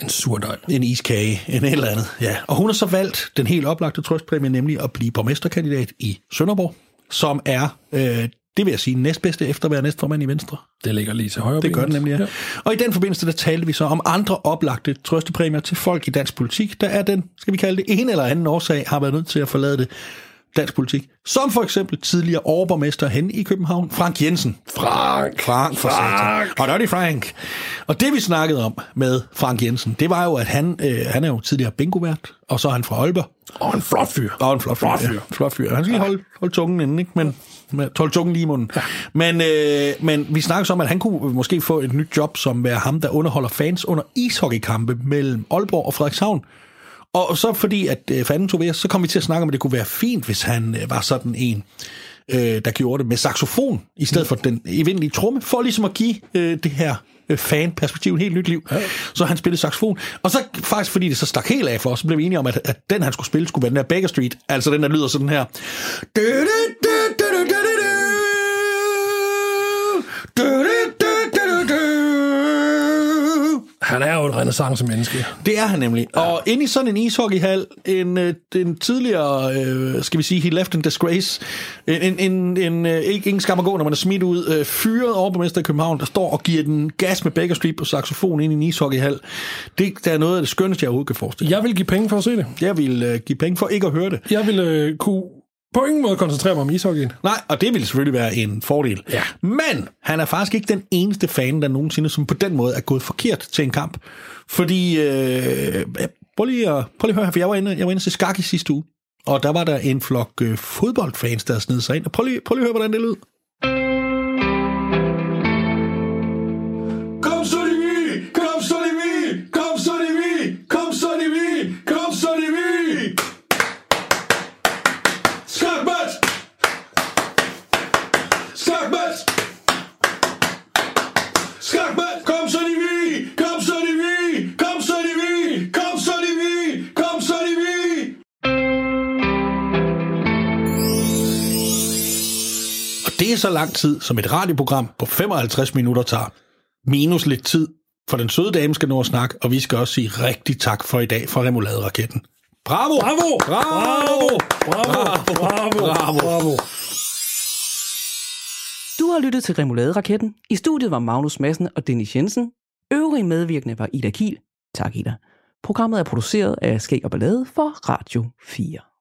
En surdej. en iskage, en eller andet. Ja. Og hun har så valgt den helt oplagte trøstpræmie, nemlig at blive borgmesterkandidat i Sønderborg, som er, øh, det vil jeg sige, næstbedste efter at være næstformand i Venstre. Det ligger lige til højre Det gør det nemlig, ja. ja. Og i den forbindelse, der talte vi så om andre oplagte trøstepræmier til folk i dansk politik, der er den, skal vi kalde det, en eller anden årsag, har været nødt til at forlade det dansk politik. Som for eksempel tidligere overborgmester hen i København, Frank Jensen. Frank! Frank for Frank! Og er det Frank. Og det vi snakkede om med Frank Jensen, det var jo, at han, øh, han er jo tidligere bingovært, og så er han fra Aalborg. Og en flot fyr. Og en flot fyr. Flot fyr. Ja, flot fyr. Han skal lige holde, holde tungen inden, ikke? Men, med, holde tungen lige i munden. Ja. Men, øh, men vi snakkede så om, at han kunne måske få et nyt job, som være ham, der underholder fans under ishockeykampe mellem Aalborg og Frederikshavn. Og så fordi, at øh, fanden tog ved så kom vi til at snakke om, at det kunne være fint, hvis han øh, var sådan en, øh, der gjorde det med saxofon, i stedet for den evindelige tromme, for ligesom at give øh, det her øh, fan-perspektiv et helt nyt liv. Ja. Så han spillede saxofon. Og så faktisk, fordi det så stak helt af for os, så blev vi enige om, at, at den, han skulle spille, skulle være den der Baker Street. Altså den, der lyder sådan her. Renaissance-menneske. Det er han nemlig. Ja. Og inde i sådan en ishockeyhal, en, øh, en tidligere, øh, skal vi sige, he left in disgrace, en, en, en, en øh, ikke ingen skam at gå, når man er smidt ud, øh, fyret overborgmester i København, der står og giver den gas med Baker Street på saxofon ind i en ishockeyhal. Det, det er noget af det skønneste, jeg overhovedet kan forestille. Jeg vil give penge for at se det. Jeg vil øh, give penge for ikke at høre det. Jeg vil øh, kunne på ingen måde koncentrere mig om ishockeyen. Nej, og det ville selvfølgelig være en fordel. Ja. Men han er faktisk ikke den eneste fan, der nogensinde som på den måde er gået forkert til en kamp. Fordi, øh, prøv, lige at, prøv lige at høre her, for jeg var inde, jeg var inde til skak i sidste uge. og der var der en flok øh, fodboldfans, der sned sig ind. Og prøv lige, prøv lige at høre, hvordan det lød. Er så lang tid, som et radioprogram på 55 minutter tager. Minus lidt tid, for den søde dame skal nå at snakke, og vi skal også sige rigtig tak for i dag fra Remoulade-raketten. Bravo! Bravo! Bravo! Bravo! Bravo! Bravo! Bravo! Du har lyttet til Remoulade-raketten. I studiet var Magnus Madsen og Dennis Jensen. Øvrige medvirkende var Ida Kiel. Tak, Ida. Programmet er produceret af Skæg og Ballade for Radio 4.